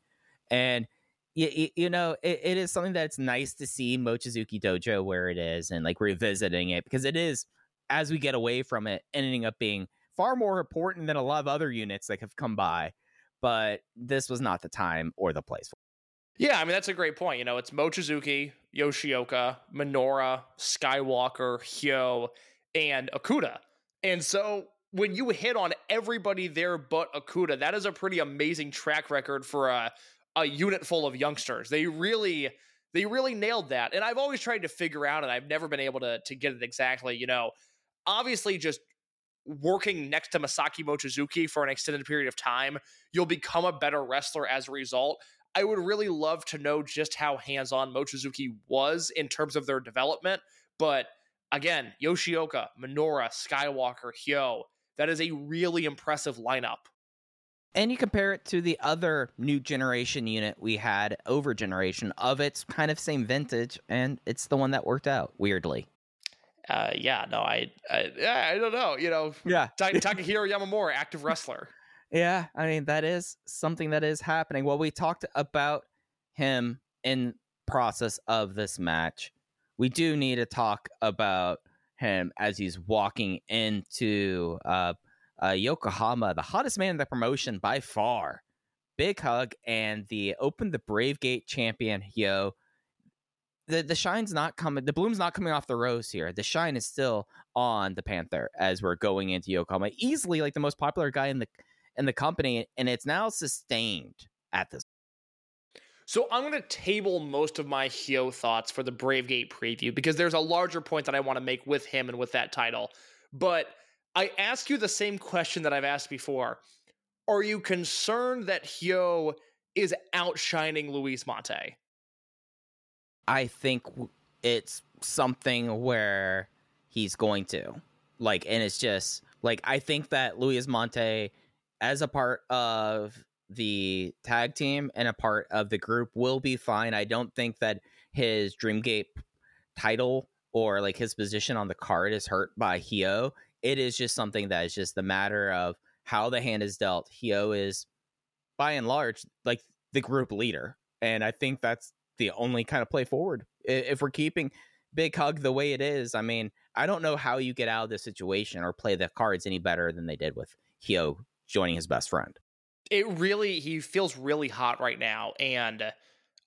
And you, you know, it, it is something that's nice to see Mochizuki Dojo where it is and like revisiting it because it is as we get away from it, ending up being far more important than a lot of other units that have come by. But this was not the time or the place. For it. yeah, I mean that's a great point. You know, it's Mochizuki, Yoshioka, Minoura, Skywalker, Hyo, and Akuda. And so when you hit on everybody there but Akuda, that is a pretty amazing track record for a a unit full of youngsters. They really they really nailed that. And I've always tried to figure out and I've never been able to to get it exactly, you know. Obviously just working next to Masaki Mochizuki for an extended period of time, you'll become a better wrestler as a result. I would really love to know just how hands on Mochizuki was in terms of their development. But again, Yoshioka, Minoura, Skywalker, Hyo, that is a really impressive lineup. And you compare it to the other new generation unit we had over generation of its kind of same vintage, and it's the one that worked out weirdly. Uh, yeah, no, I, I, yeah, I don't know. You know, Yeah. Ta- Takahiro Yamamura, active wrestler. Yeah, I mean that is something that is happening. Well, we talked about him in process of this match. We do need to talk about him as he's walking into uh, uh, Yokohama, the hottest man in the promotion by far. Big hug and the open the Brave Gate champion Hyo. The the shine's not coming. The bloom's not coming off the rose here. The shine is still on the Panther as we're going into Yokohama. Easily like the most popular guy in the in the company, and it's now sustained at this. So I'm going to table most of my Hyo thoughts for the Brave Gate preview because there's a larger point that I want to make with him and with that title. But I ask you the same question that I've asked before. Are you concerned that Hyo is outshining Luis Mante? I think it's something where he's going to. Like, and it's just like I think that Luis Mante, as a part of the tag team and a part of the group, will be fine. I don't think that his Dreamgate title or like his position on the card is hurt by Hyo. It is just something that is just the matter of how the hand is dealt. Hyo is by and large like the group leader. And I think that's the only kind of play forward. If we're keeping Big Hug the way it is, I mean, I don't know how you get out of this situation or play the cards any better than they did with Hyo joining his best friend. It really, he feels really hot right now. And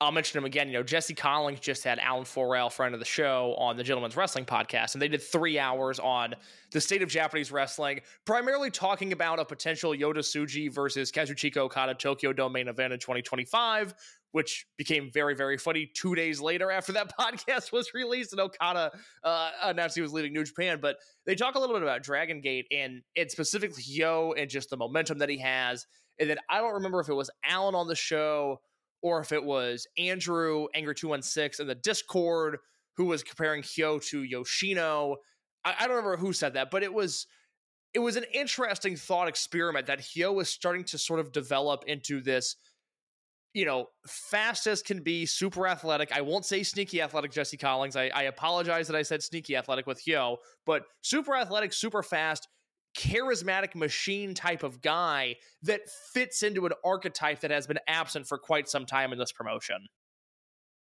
I'll mention him again. You know, Jesse Collins just had Alan Forel, friend of the show, on the Gentleman's Wrestling podcast, and they did three hours on the state of Japanese wrestling, primarily talking about a potential Yota Tsuji versus Kazuchika Okada Tokyo Dome main event in 2025, which became very, very funny two days later after that podcast was released and Okada uh, announced he was leaving New Japan. But they talk a little bit about Dragon Gate and it's specifically Yo and just the momentum that he has. And then I don't remember if it was Alan on the show or if it was Andrew Anger Two One Six in the Discord who was comparing Hyo to Yoshino. I, I, don't remember who said that, but it was it was an interesting thought experiment that Hyo is starting to sort of develop into this, you know, fast as can be, super athletic. I won't say sneaky athletic, Jesse Collins. I, I apologize that I said sneaky athletic with Hyo, but super athletic, super fast charismatic machine type of guy that fits into an archetype that has been absent for quite some time in this promotion.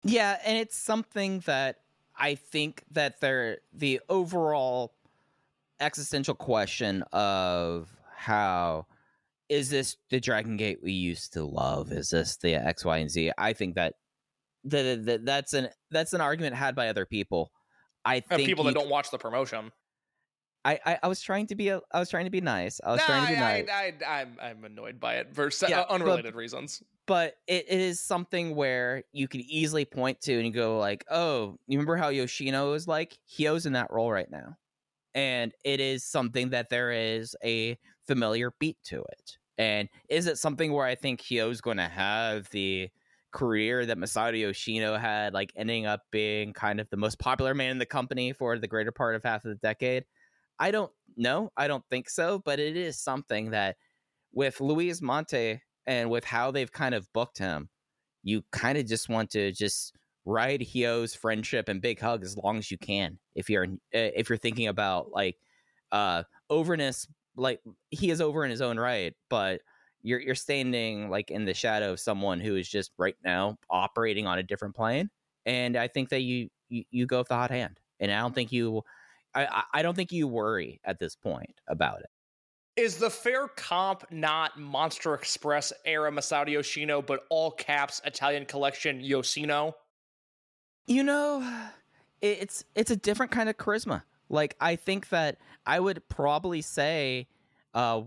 Yeah, and it's something that I think that there the overall existential question of how is this the Dragon Gate we used to love? Is this the X, Y, and Z? I think that that, that that's an that's an argument had by other people. I think people that don't watch the promotion. I, I, I was trying to be a, I was trying to be nice. I was trying to be I, nice. I, I, am I'm annoyed by it for yeah, uh, unrelated but, reasons. But it, it is something where you can easily point to and you go like, oh, you remember how Yoshino is like? Hyo's in that role right now, and it is something that there is a familiar beat to it. And is it something where I think Hyo's going to have the career that Masato Yoshino had, like ending up being kind of the most popular man in the company for the greater part of half of the decade? I don't know. I don't think so, but it is something that with Luis Mante and with how they've kind of booked him, you kind of just want to just ride Hyo's friendship and big hug as long as you can. If you're eh, if you're thinking about like uh overness, like he is over in his own right, but you're you're standing like in the shadow of someone who is just right now operating on a different plane. And I think that you you, you go with the hot hand. And I don't think you I, I don't think you worry at this point about it. Is the fair comp not Monster Express era Masato Yoshino, but all caps Italian connection Yoshino? You know, it's it's a different kind of charisma. Like I think that I would probably say, uh,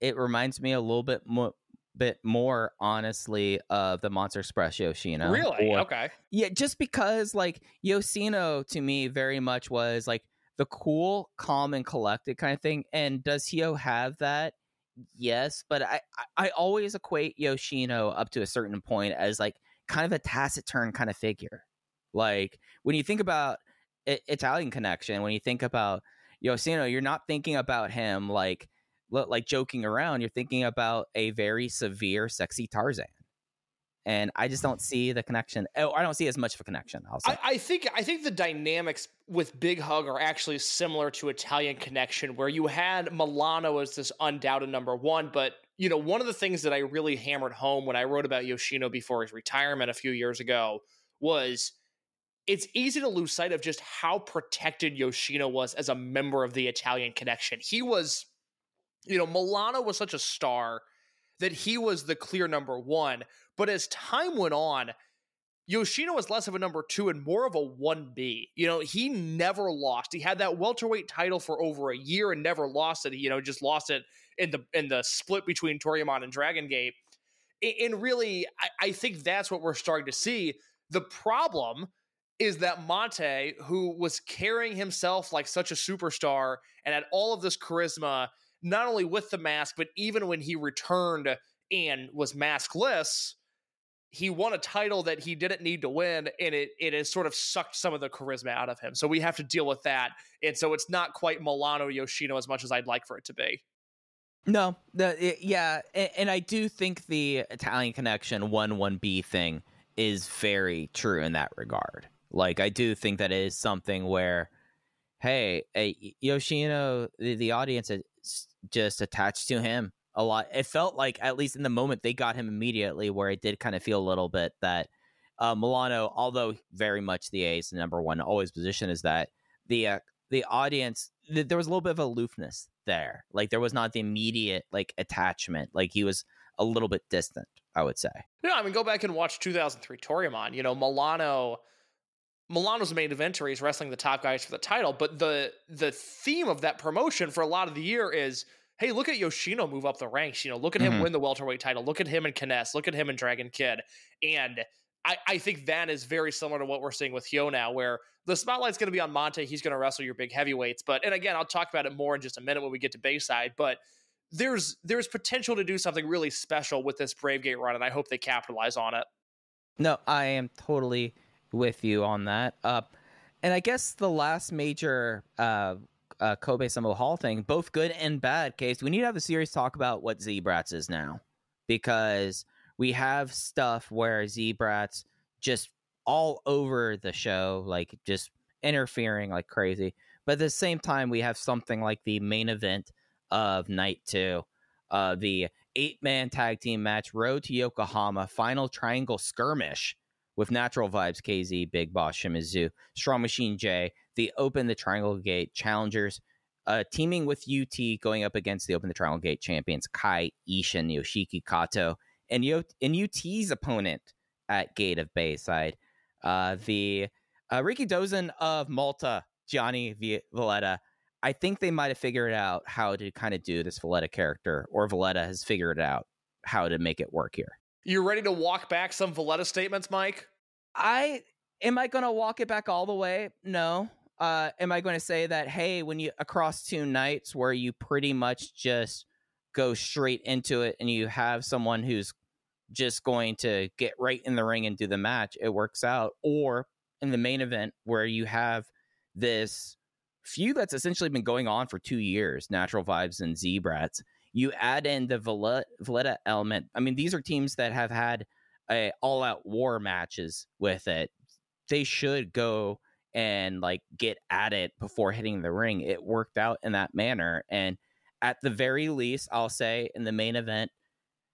it reminds me a little bit more bit more honestly of the Monster Express Yoshino. Really? Or, okay. Yeah, just because like Yoshino to me very much was like the cool, calm, and collected kind of thing. And does Hyo have that? Yes, but I, I always equate Yoshino up to a certain point as like kind of a taciturn kind of figure. Like when you think about I- Italian connection, when you think about Yoshino, you're not thinking about him like like joking around. You're thinking about a very severe, sexy Tarzan and I just don't see the connection. Oh, I don't see as much of a connection. I, I, think I think the dynamics with Big Hug are actually similar to Italian Connection, where you had Milano as this undoubted number one, but you know one of the things that I really hammered home when I wrote about Yoshino before his retirement a few years ago was it's easy to lose sight of just how protected Yoshino was as a member of the Italian Connection. He was, you know, Milano was such a star that he was the clear number one. But as time went on, Yoshino was less of a number two and more of a 1B. You know, he never lost. He had that welterweight title for over a year and never lost it. You know, just lost it in the in the split between Toryumon and Dragon Gate. And really, I, I think that's what we're starting to see. The problem is that Mante, who was carrying himself like such a superstar and had all of this charisma, not only with the mask, but even when he returned and was maskless, he won a title that he didn't need to win, and it it has sort of sucked some of the charisma out of him. So we have to deal with that, and so it's not quite Milano Yoshino as much as I'd like for it to be. No, the yeah, and, and I do think the Italian connection one one B thing is very true in that regard. Like I do think that is something where, hey, a, Yoshino, the, the audience is just attached to him a lot. It felt like at least in the moment they got him immediately, where it did kind of feel a little bit that uh, Milano, although very much the ace, number one always position is that the uh, the audience th- there was a little bit of aloofness there. Like there was not the immediate like attachment. Like he was a little bit distant. I would say. Yeah, I mean, go back and watch 2003 Toryumon. You know, Milano. Milano's main eventer. He's wrestling the top guys for the title, but the the theme of that promotion for a lot of the year is hey, look at Yoshino move up the ranks. You know, look at him Mhm. win the welterweight title. Look at him and K-ness. Look at him and Dragon Kid. And I, I think that is very similar to what we're seeing with Hyo now, where the spotlight's going to be on Mante. He's going to wrestle your big heavyweights. But and again, I'll talk about it more in just a minute when we get to Bayside. But there's there's potential to do something really special with this Brave Gate run, and I hope they capitalize on it. No, I am totally with you on that. Uh, and I guess the last major uh, uh, Kobe Sambo Hall thing, both good and bad case, we need to have a serious talk about what Z-Brats is now. Because we have stuff where Z-Brats just all over the show, like just interfering like crazy. But at the same time, we have something like the main event of night two, uh, the eight man tag team match, Road to Yokohama, final triangle skirmish with Natural Vibes, KZ, Big Boss, Shimizu, Strong Machine J, the Open the Triangle Gate challengers, uh, teaming with UT going up against the Open the Triangle Gate champions, Kai, Ishin, Yoshiki Kato, and, Yo- and UT's opponent at Gate of Bayside, uh, the uh, Ricky Dozen of Malta, Johnny Valletta. I think they might have figured out how to kind of do this Valletta character, or Valletta has figured out how to make it work here. You ready to walk back some Valletta statements, Mike? I am I going to walk it back all the way? No. Uh, am I going to say that hey, when you across two nights where you pretty much just go straight into it and you have someone who's just going to get right in the ring and do the match, it works out, or in the main event where you have this feud that's essentially been going on for two years, Natural Vibes and Z-Brats, you add in the Valletta element. I mean, these are teams that have had a all-out war matches with it. They should go and like get at it before hitting the ring. It worked out in that manner, and at the very least, I'll say in the main event,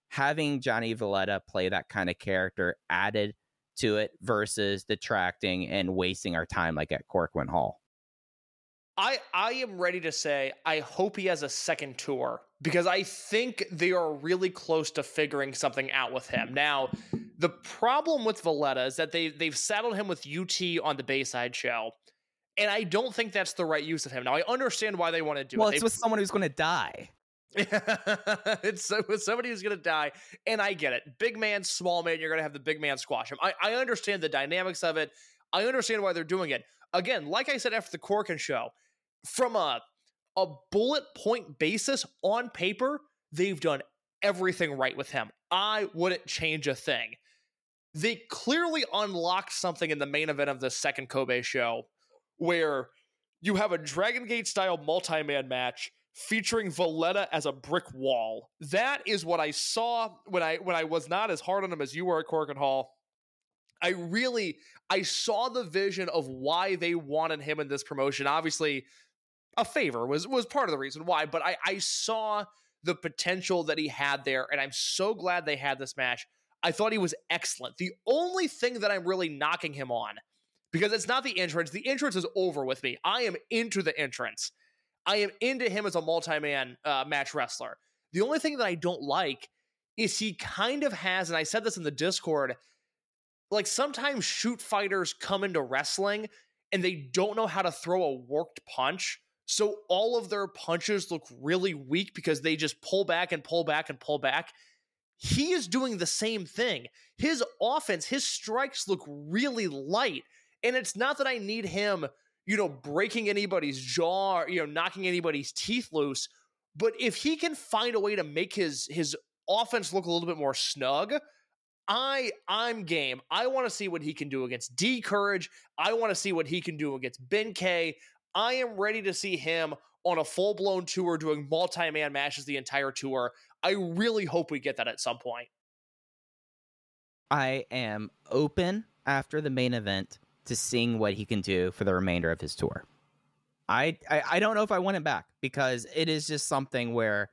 having Johnny Valletta play that kind of character added to it versus detracting and wasting our time like at Korakuen Hall. I I am ready to say I hope he has a second tour because I think they are really close to figuring something out with him. Now, the problem with Valletta is that they they've saddled him with UT on the Bayside show. And I don't think that's the right use of him. Now I understand why they want to do well, it. it's They- with someone who's going to die. it's with somebody who's going to die, and I get it. Big man, small man, you're going to have the big man squash him. I, I understand the dynamics of it. I understand why they're doing it. Again, like I said after the Korakuen show, from a a bullet point basis on paper, they've done everything right with him. I wouldn't change a thing. They clearly unlocked something in the main event of the second Kobe show where you have a Dragon Gate style multi man match featuring Valletta as a brick wall. That is what I saw when I when I was not as hard on him as you were at Korakuen Hall. I really I saw the vision of why they wanted him in this promotion. Obviously, a favor was was part of the reason why, but I I saw the potential that he had there, and I'm so glad they had this match. I thought he was excellent. The only thing that I'm really knocking him on, because it's not the entrance, the entrance is over with me. I am into the entrance. I am into him as a multi-man uh, match wrestler. The only thing that I don't like is he kind of has, and I said this in the Discord, like sometimes shoot fighters come into wrestling and they don't know how to throw a worked punch. So all of their punches look really weak because they just pull back and pull back and pull back. He is doing the same thing. His offense, his strikes look really light. And it's not that I need him, you know, breaking anybody's jaw, or, you know, knocking anybody's teeth loose, but if he can find a way to make his his offense look a little bit more snug, I I'm game. I want to see what he can do against D'Courage. I want to see what he can do against Ben K. I am ready to see him on a full blown tour doing multi man matches the entire tour. I really hope we get that at some point. I am open after the main event to seeing what he can do for the remainder of his tour. I, I, I don't know if I want him back because it is just something where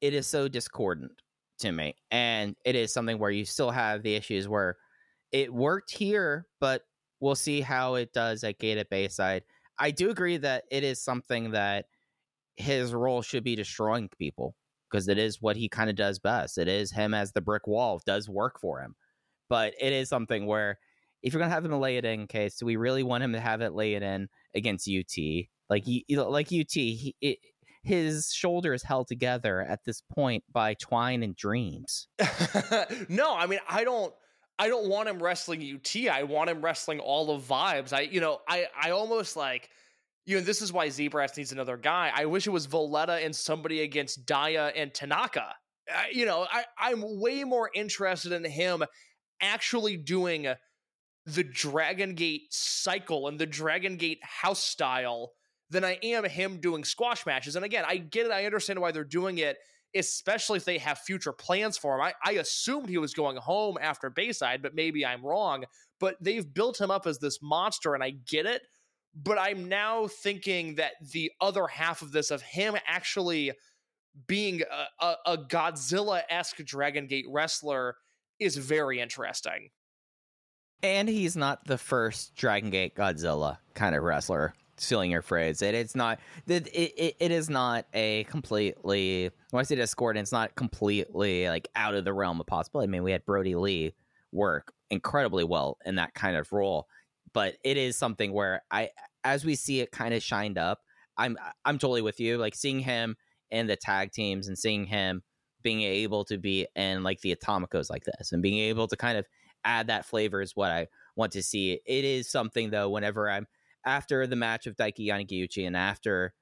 it is so discordant to me, and it is something where you still have the issues where it worked here, but we'll see how it does at Gate at Bayside. I do agree that it is something that his role should be destroying people because it is what he kind of does best. It is him as the brick wall does work for him, but it is something where if you're gonna have him lay it in, case do we really want him to have it lay it in against UT? Like like UT, he, it, his shoulders held together at this point by twine and dreams. no, I mean I don't. I don't want him wrestling UT. I want him wrestling all of vibes. I, you know, I, I almost like, you know, this is why Z-Brats needs another guy. I wish it was Valletta and somebody against Dia and Tanaka. You know, I, I'm way more interested in him actually doing the Dragon Gate cycle and the Dragon Gate house style than I am him doing squash matches. And again, I get it. I understand why they're doing it, especially if they have future plans for him. I, I assumed he was going home after Bayside, but maybe I'm wrong. But they've built him up as this monster, and I get it. But I'm now thinking that the other half of this, of him actually being a, a, a Godzilla esque Dragon Gate wrestler, is very interesting. And he's not the first Dragon Gate Godzilla kind of wrestler stealing your phrase. It, it's not it, it, it is not a completely when I say discordant, it's not completely like out of the realm of possibility. I mean, we had Brodie Lee work incredibly well in that kind of role, but it is something where I as we see it kind of shined up, I'm I'm totally with you. Like seeing him in the tag teams and seeing him being able to be in like the Atomicos like this and being able to kind of add that flavor is what I want to see. It is something though, whenever I'm after the match of Daiki Yanagiuchi and after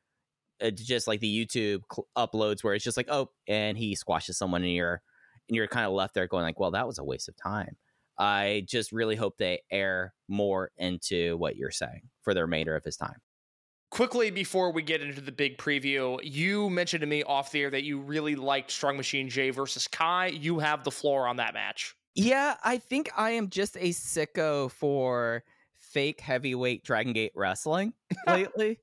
uh, just like the YouTube cl- uploads where it's just like, oh, and he squashes someone and you're and you're kind of left there going like, well, that was a waste of time. I just really hope they air more into what you're saying for the remainder of his time. Quickly before we get into the big preview, you mentioned to me off the air that you really liked Strong Machine J versus Kai. You have the floor on that match. Yeah, I think I am just a sicko for fake heavyweight Dragon Gate wrestling lately.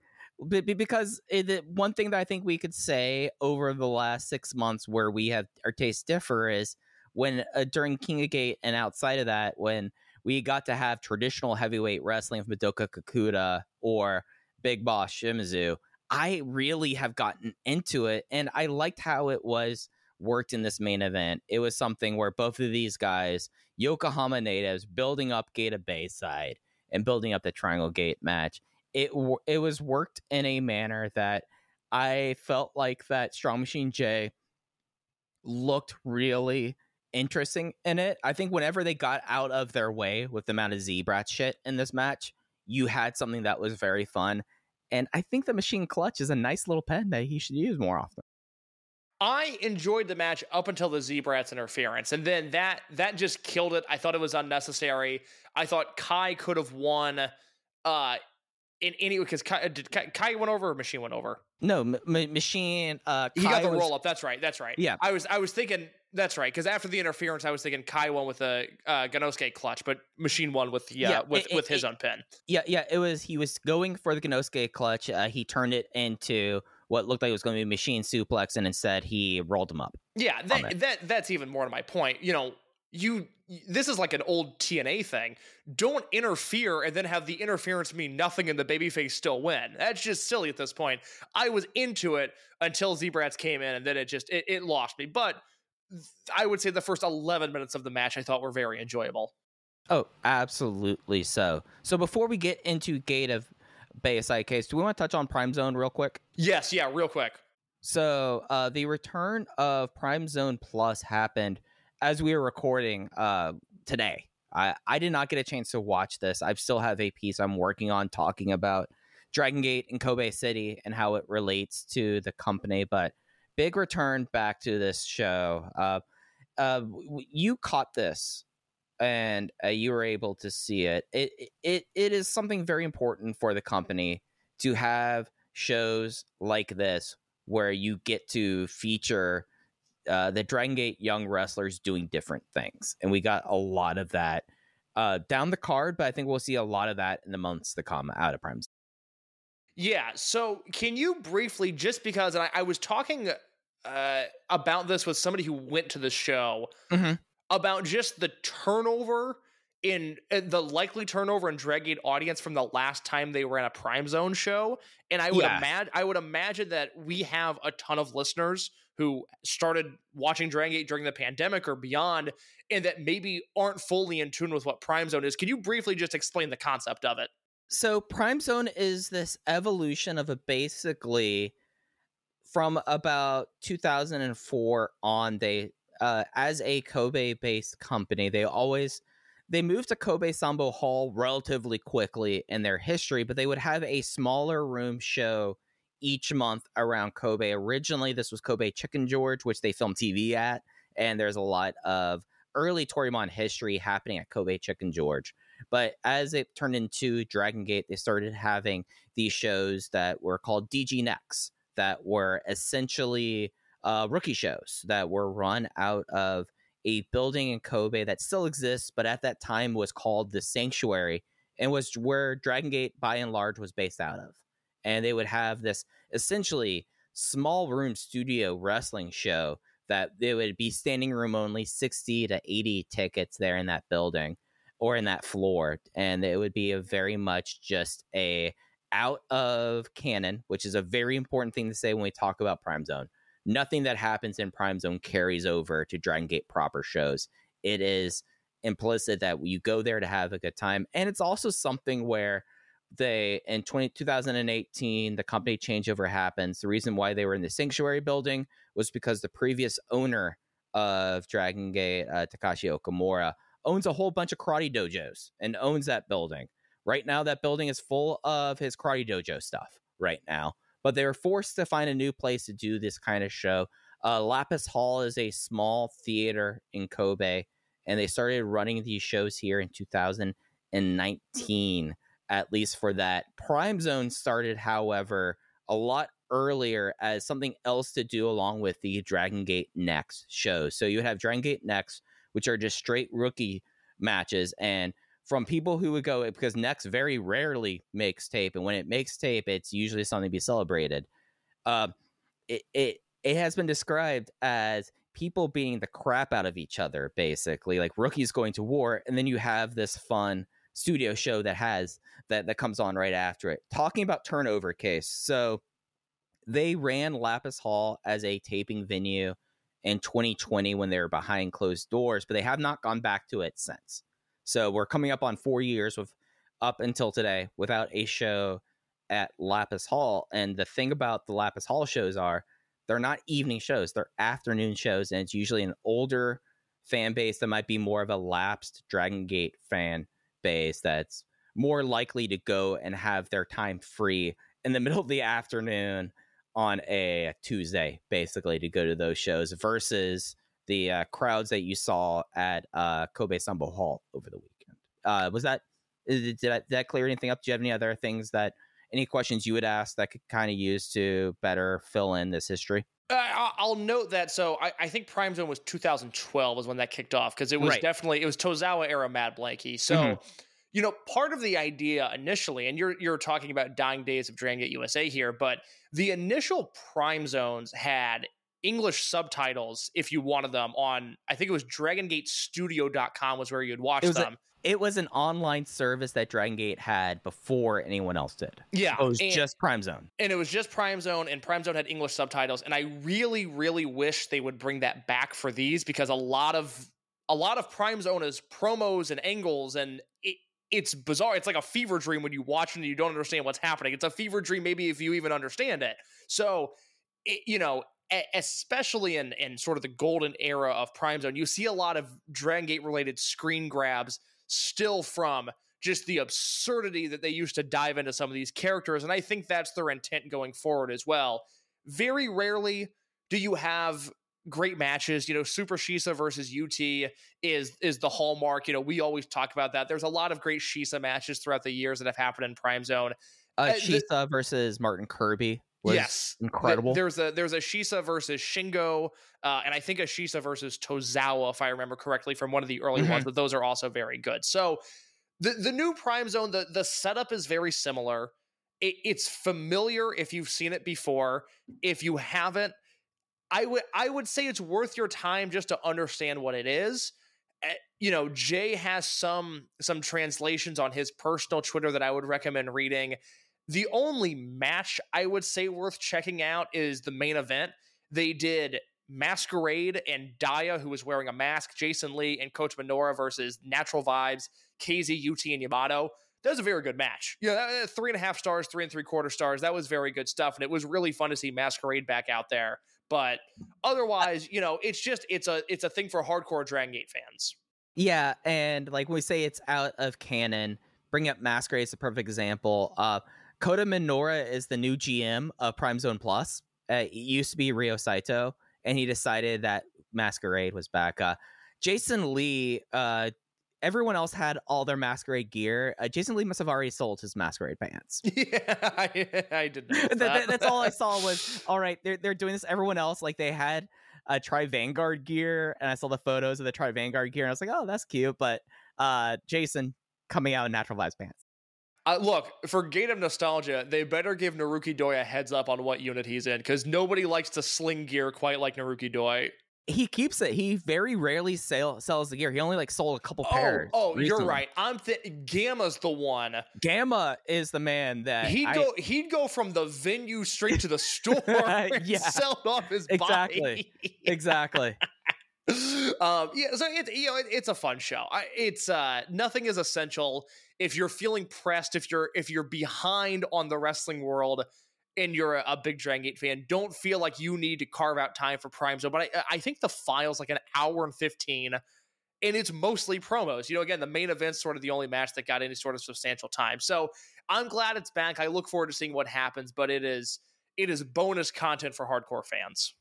because it, one thing that I think we could say over the last six months where we have our tastes differ is when uh, during King of Gate and outside of that, when we got to have traditional heavyweight wrestling of Madoka Kakuta or Big Boss Shimizu, I really have gotten into it and I liked how it was worked in this main event. It was something where both of these guys, Yokohama natives, building up Gate of Bayside and building up the Triangle Gate match. It it was worked in a manner that I felt like that Strong Machine J looked really interesting in it. I think whenever they got out of their way with the amount of Z-Brat shit in this match, you had something that was very fun. And I think the machine clutch is a nice little pen that he should use more often. I enjoyed the match up until the Z-Brats interference, and then that that just killed it. I thought it was unnecessary. I thought Kai could have won. Uh, in any because Kai, did Kai, Kai, went over or Machine went over? No, m- Machine. Uh, Kai he got the was, roll up. That's right. That's right. Yeah, I was I was thinking that's right because after the interference, I was thinking Kai won with a uh, Gannosuke clutch, but Machine won with yeah, yeah with it, with it, his it, own pin. Yeah, yeah. It was he was going for the Gannosuke clutch. Uh, he turned it into what looked like it was going to be machine suplex, and instead he rolled him up. Yeah, that, that that's even more to my point. You know, you this is like an old TNA thing. Don't interfere and then have the interference mean nothing and the babyface still win. That's just silly at this point. I was into it until Z-Brats came in and then it just it, it lost me. But I would say the first 11 minutes of the match I thought were very enjoyable. Oh, absolutely so. So before we get into Gate of Bayside case, do we want to touch on Prime Zone real quick? Yes, yeah, real quick. So uh, the return of Prime Zone Plus happened as we were recording uh, today. I, I did not get a chance to watch this. I still have a piece I'm working on talking about Dragon Gate and Kobe City and how it relates to the company. But big return back to this show. Uh, uh, you caught this and uh, you were able to see it. It it it is something very important for the company to have shows like this where you get to feature uh, the Dragon Gate young wrestlers doing different things, and we got a lot of that uh, down the card. But I think we'll see a lot of that in the months to come out of Prime. Yeah. So, can you briefly, just because I, I was talking uh, about this with somebody who went to the show Mhm. About just the turnover in uh, the likely turnover in Draggate audience from the last time they were in a Prime Zone show, and I would imagine I would imagine that we have a ton of listeners who started watching Draggate during the pandemic or beyond, and that maybe aren't fully in tune with what Prime Zone is. Can you briefly just explain the concept of it? So Prime Zone is this evolution of a basically from about 2004 on they uh, as a Kobe based company they always they moved to Kobe Sambo Hall relatively quickly in their history but they would have a smaller room show each month around Kobe. Originally this was Kobe Chicken George which they filmed TV at and there's a lot of early Toryumon history happening at Kobe Chicken George. But as it turned into Dragon Gate, they started having these shows that were called DG Next, that were essentially uh, rookie shows that were run out of a building in Kobe that still exists, but at that time was called the Sanctuary and was where Dragon Gate by and large was based out of. And they would have this essentially small room studio wrestling show that they would be standing room only 60 to 80 tickets there in that building or in that floor and it would be a very much just a out of canon which is a very important thing to say when we talk about prime zone nothing that happens in prime zone carries over to dragon gate proper shows it is implicit that you go there to have a good time and it's also something where they in 20, 2018 the company changeover happens the reason why they were in the sanctuary building was because the previous owner of dragon gate uh, takashi okamura owns a whole bunch of karate dojos and owns that building. Right now, that building is full of his karate dojo stuff right now. But they were forced to find a new place to do this kind of show. Uh, Lapis Hall is a small theater in Kobe, and they started running these shows here in 2019, at least for that. Prime Zone started, however, a lot earlier as something else to do along with the Dragon Gate Next shows. So you would have Dragon Gate Next, which are just straight rookie matches. And from people who would go, because Next very rarely makes tape, and when it makes tape, it's usually something to be celebrated. Uh, it, it it has been described as people beating the crap out of each other, basically, like rookies going to war, and then you have this fun studio show that has that that comes on right after it. Talking about turnover case, so they ran Lapis Hall as a taping venue in 2020 when they were behind closed doors, but they have not gone back to it since. So we're coming up on four years with up until today without a show at Lapis Hall. And the thing about the Lapis Hall shows are they're not evening shows, they're afternoon shows, and it's usually an older fan base that might be more of a lapsed Dragon Gate fan base that's more likely to go and have their time free in the middle of the afternoon on a Tuesday, basically, to go to those shows versus the uh, crowds that you saw at uh, Kobe Sambo Hall over the weekend. Uh, was that did that, did that clear anything up? Do you have any other things that any questions you would ask that could kind of use to better fill in this history? Uh, I'll note that. So I, I think Prime Zone was 2012 was when that kicked off because it was Right. definitely it was Tozawa era Mad Blankey. So Mhm. you know part of the idea initially, and you're you're talking about dying days of Dragon Gate USA here, but the initial Prime Zones had English subtitles if you wanted them on. I think it was DragonGateStudio.com was where you'd watch It was a- them. It was an online service that Dragon Gate had before anyone else did. yeah, It was and- just Prime Zone. and it was just Prime Zone, and Prime Zone had English subtitles. And I really, really wish they would bring that back for these because a lot of a lot of Prime Zone is promos and angles, and it, it's bizarre. It's like a fever dream when you watch it and you don't understand what's happening. It's a fever dream, maybe if you even understand it. So, it, you know. Especially in, in sort of the golden era of Prime Zone, you see a lot of Dragon Gate related screen grabs still from just the absurdity that they used to dive into some of these characters. And I think that's their intent going forward as well. Very rarely do you have great matches. You know, Super Shisa versus UT is is the hallmark. You know, we always talk about that. There's a lot of great Shisa matches throughout the years that have happened in Prime Zone. Uh, Uh, the- Shisa versus Martin Kirby yes, incredible. There's a there's a Shisa versus Shingo, uh, and I think a Shisa versus Tozawa, if I remember correctly, from one of the early Mm-hmm. ones. But those are also very good. So the the new Prime Zone, the the setup is very similar. It, it's familiar if you've seen it before. If you haven't, I would I would say it's worth your time just to understand what it is. Eh, You know, Jay has some some translations on his personal Twitter that I would recommend reading. The only match I would say worth checking out is the main event. They did Masquerade and Dia, who was wearing a mask, Jason Lee and Kota Minoura versus Natural Vibes, KZ, UT, and Yamato. That was a very good match. Yeah, that- that- three and a half stars, three and three quarter stars. That was very good stuff, and it was really fun to see Masquerade back out there. But otherwise, you know, it's just it's a it's a thing for hardcore Dragon Gate fans. Yeah, and like when we say it's out of canon, bring up Masquerade is a perfect example. Uh, Kota Minoura is the new GM of Prime Zone Plus. Uh, it used to be Ryo Saito, and he decided that Masquerade was back. Uh, Jason Lee, uh, everyone else had all their Masquerade gear. Uh, Jason Lee must have already sold his Masquerade pants. Yeah, I, I did. notice That- that- that. that's all I saw was all right. They're they're doing this. Everyone else like they had a Tribe Vanguard gear, and I saw the photos of the Tribe Vanguard gear, and I was like, oh, that's cute. But uh, Jason coming out in natural vibes pants. Uh, look, for Gate of Nostalgia, they better give Naruki Doi a heads up on what unit he's in because nobody likes to sling gear quite like Naruki Doi. He keeps it. He very rarely sell, sells the gear. He only like sold a couple Oh, pairs. oh, you're right. I'm th- Gamma's the one. Gamma is the man that He'd I- go. He'd go from the venue straight to the store and Yeah. sell off his Exactly. body. Exactly. Exactly. um, yeah, so it, you know, it, it's a fun show. I, it's uh, nothing is essential. If you're feeling pressed, if you're if you're behind on the wrestling world, and you're a, a big Dragon Gate fan, don't feel like you need to carve out time for Prime Zone. But I, I think the file's like an hour and fifteen, and it's mostly promos. You know, again, the main event's sort of the only match that got any sort of substantial time. So I'm glad it's back. I look forward to seeing what happens. But it is it is bonus content for hardcore fans.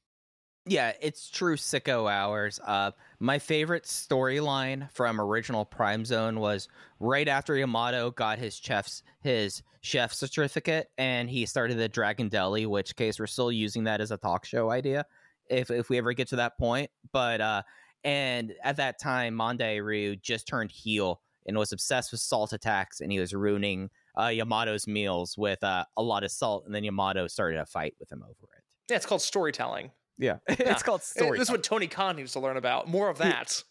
Yeah, it's true sicko hours. Uh, my favorite storyline from original Prime Zone was right after Yamato got his chef's his chef certificate and he started the Dragon Deli, which case we're still using that as a talk show idea if if we ever get to that point. But uh, and at that time, Mondai Ryu just turned heel and was obsessed with salt attacks, and he was ruining uh, Yamato's meals with uh, a lot of salt, and then Yamato started a fight with him over it. Yeah, it's called storytelling. Yeah, it's called story. This is what Tony Khan needs to learn about. More of that.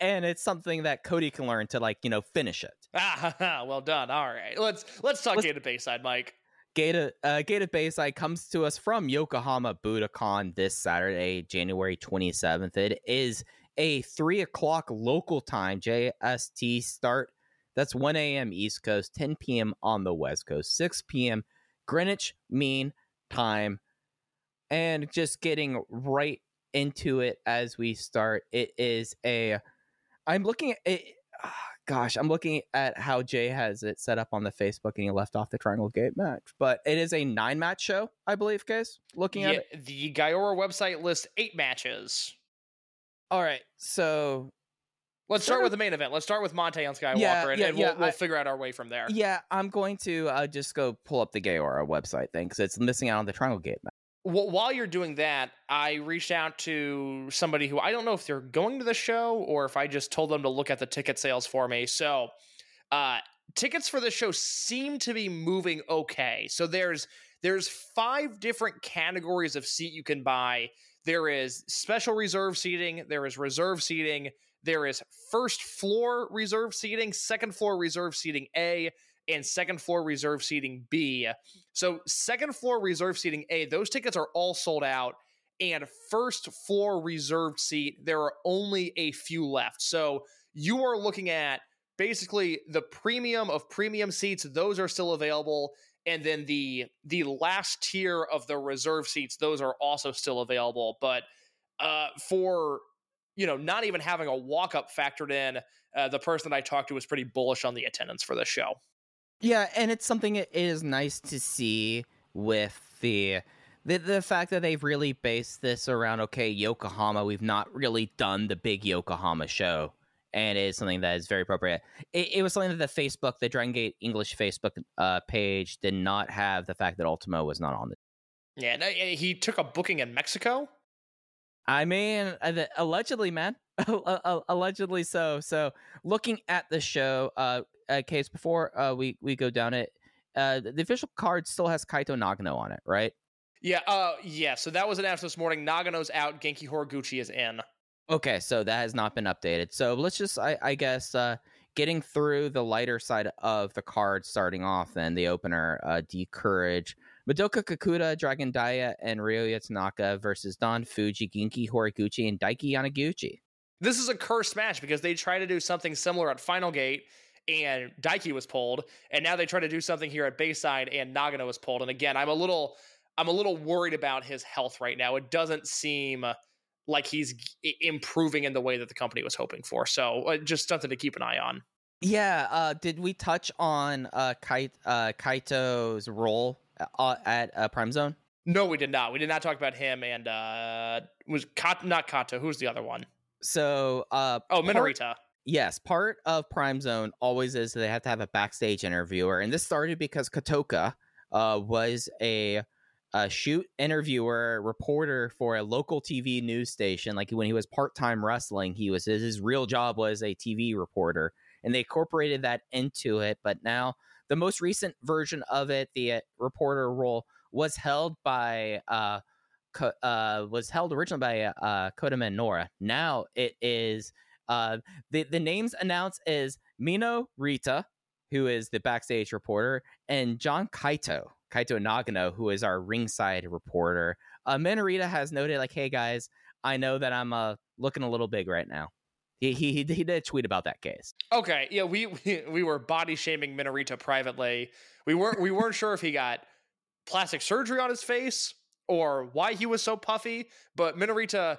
And it's something that Cody can learn to like you know finish it. Ah, well done. All right, let's let's talk Let's- Gate of Bayside, Mike. Gata uh, Gate of Bayside comes to us from Yokohama Budokan this Saturday, January twenty seventh. It is a three o'clock local time JST start. That's one a.m. East Coast, ten p.m. on the West Coast, six p.m. Greenwich Mean Time, and just getting right into it as we start. It is a. I'm looking at it. ah, Gosh, I'm looking at how Jay has it set up on the Facebook, and he left off the Triangle Gate match. But it is a nine match show, I believe. Guys, looking at Yeah, it. the Gaora website lists eight matches. All right, so Let's start with the main event. Let's start with Mante on Skywalker, Yeah, and, yeah, and we'll, we'll I- figure out our way from there. yeah, I'm going to uh, just go pull up the Gaora website thing because it's missing out on the Triangle Gate while you're doing that, I reached out to somebody who I don't know if they're going to the show or if I just told them to look at the ticket sales for me. So, uh, tickets for the show seem to be moving okay. So there's there's five different categories of seat you can buy. There is special reserve seating, there is reserve seating, there is first floor reserve seating, second floor reserve seating A, and second floor reserve seating B. So, second floor reserve seating A, those tickets are all sold out. And first floor reserved seat, there are only a few left. So, you are looking at basically the premium of premium seats, those are still available. And then the the last tier of the reserve seats, those are also still available. But uh, for you know, not even having a walk up factored in, uh, the person that I talked to was pretty bullish on the attendance for the show. Yeah, and it's something it is nice to see with the the the fact that they've really based this around okay Yokohama, we've not really done the big Yokohama show, and it is something that is very appropriate. It, it was something that the Facebook, the Dragon Gate English Facebook uh, page, did not have the fact that Ultimo was not on it. Yeah, no, he took a booking in Mexico. I mean, uh, allegedly, man, allegedly so. So, looking at the show, uh, uh case before uh, we we go down it, uh, the official card still has Kaito Nagano on it, right? Yeah, uh, yeah. So that was announced this morning. Nagano's out. Genki Horiguchi is in. Okay, so that has not been updated. So let's just, I, I guess, uh, getting through the lighter side of the card, starting off then the opener, uh, D'courage, Madoka Kakuta, Dragon Dia, and Ryoya Tanaka versus Don Fuji, Genki Horiguchi, and Daiki Yanaguchi. This is a cursed match because they tried to do something similar at Final Gate and Daiki was pulled, and now they try to do something here at Bayside and Nagano was pulled. And again, I'm a little I'm a little worried about his health right now. It doesn't seem like he's improving in the way that the company was hoping for. So uh, just something to keep an eye on. Yeah, uh, did we touch on uh, Kait, uh, Kaito's role uh, at uh, Prime Zone? No, we did not. We did not talk about him. And uh, was Kat- not Kato. Who's the other one? So, uh, Oh, part- Minorita. Yes, part of Prime Zone always is they have to have a backstage interviewer, and this started because Katoka uh, was a, a shoot interviewer reporter for a local TV news station. Like when he was part time wrestling, he was his, real job was a TV reporter, and they incorporated that into it. But now the most recent version of it, the uh, reporter role, was held by. Uh, uh, was held originally by uh, Kota Minoura. Now it is uh, the the names announced is Minorita, who is the backstage reporter, and John Kaito, Kaito Nagano, who is our ringside reporter. Uh, Minorita has noted like, "Hey guys, I know that I'm uh looking a little big right now." He he he did a tweet about that case. Okay, yeah, we, we we were body shaming Minorita privately. We weren't we weren't sure if he got plastic surgery on his face or why he was so puffy, but Minorita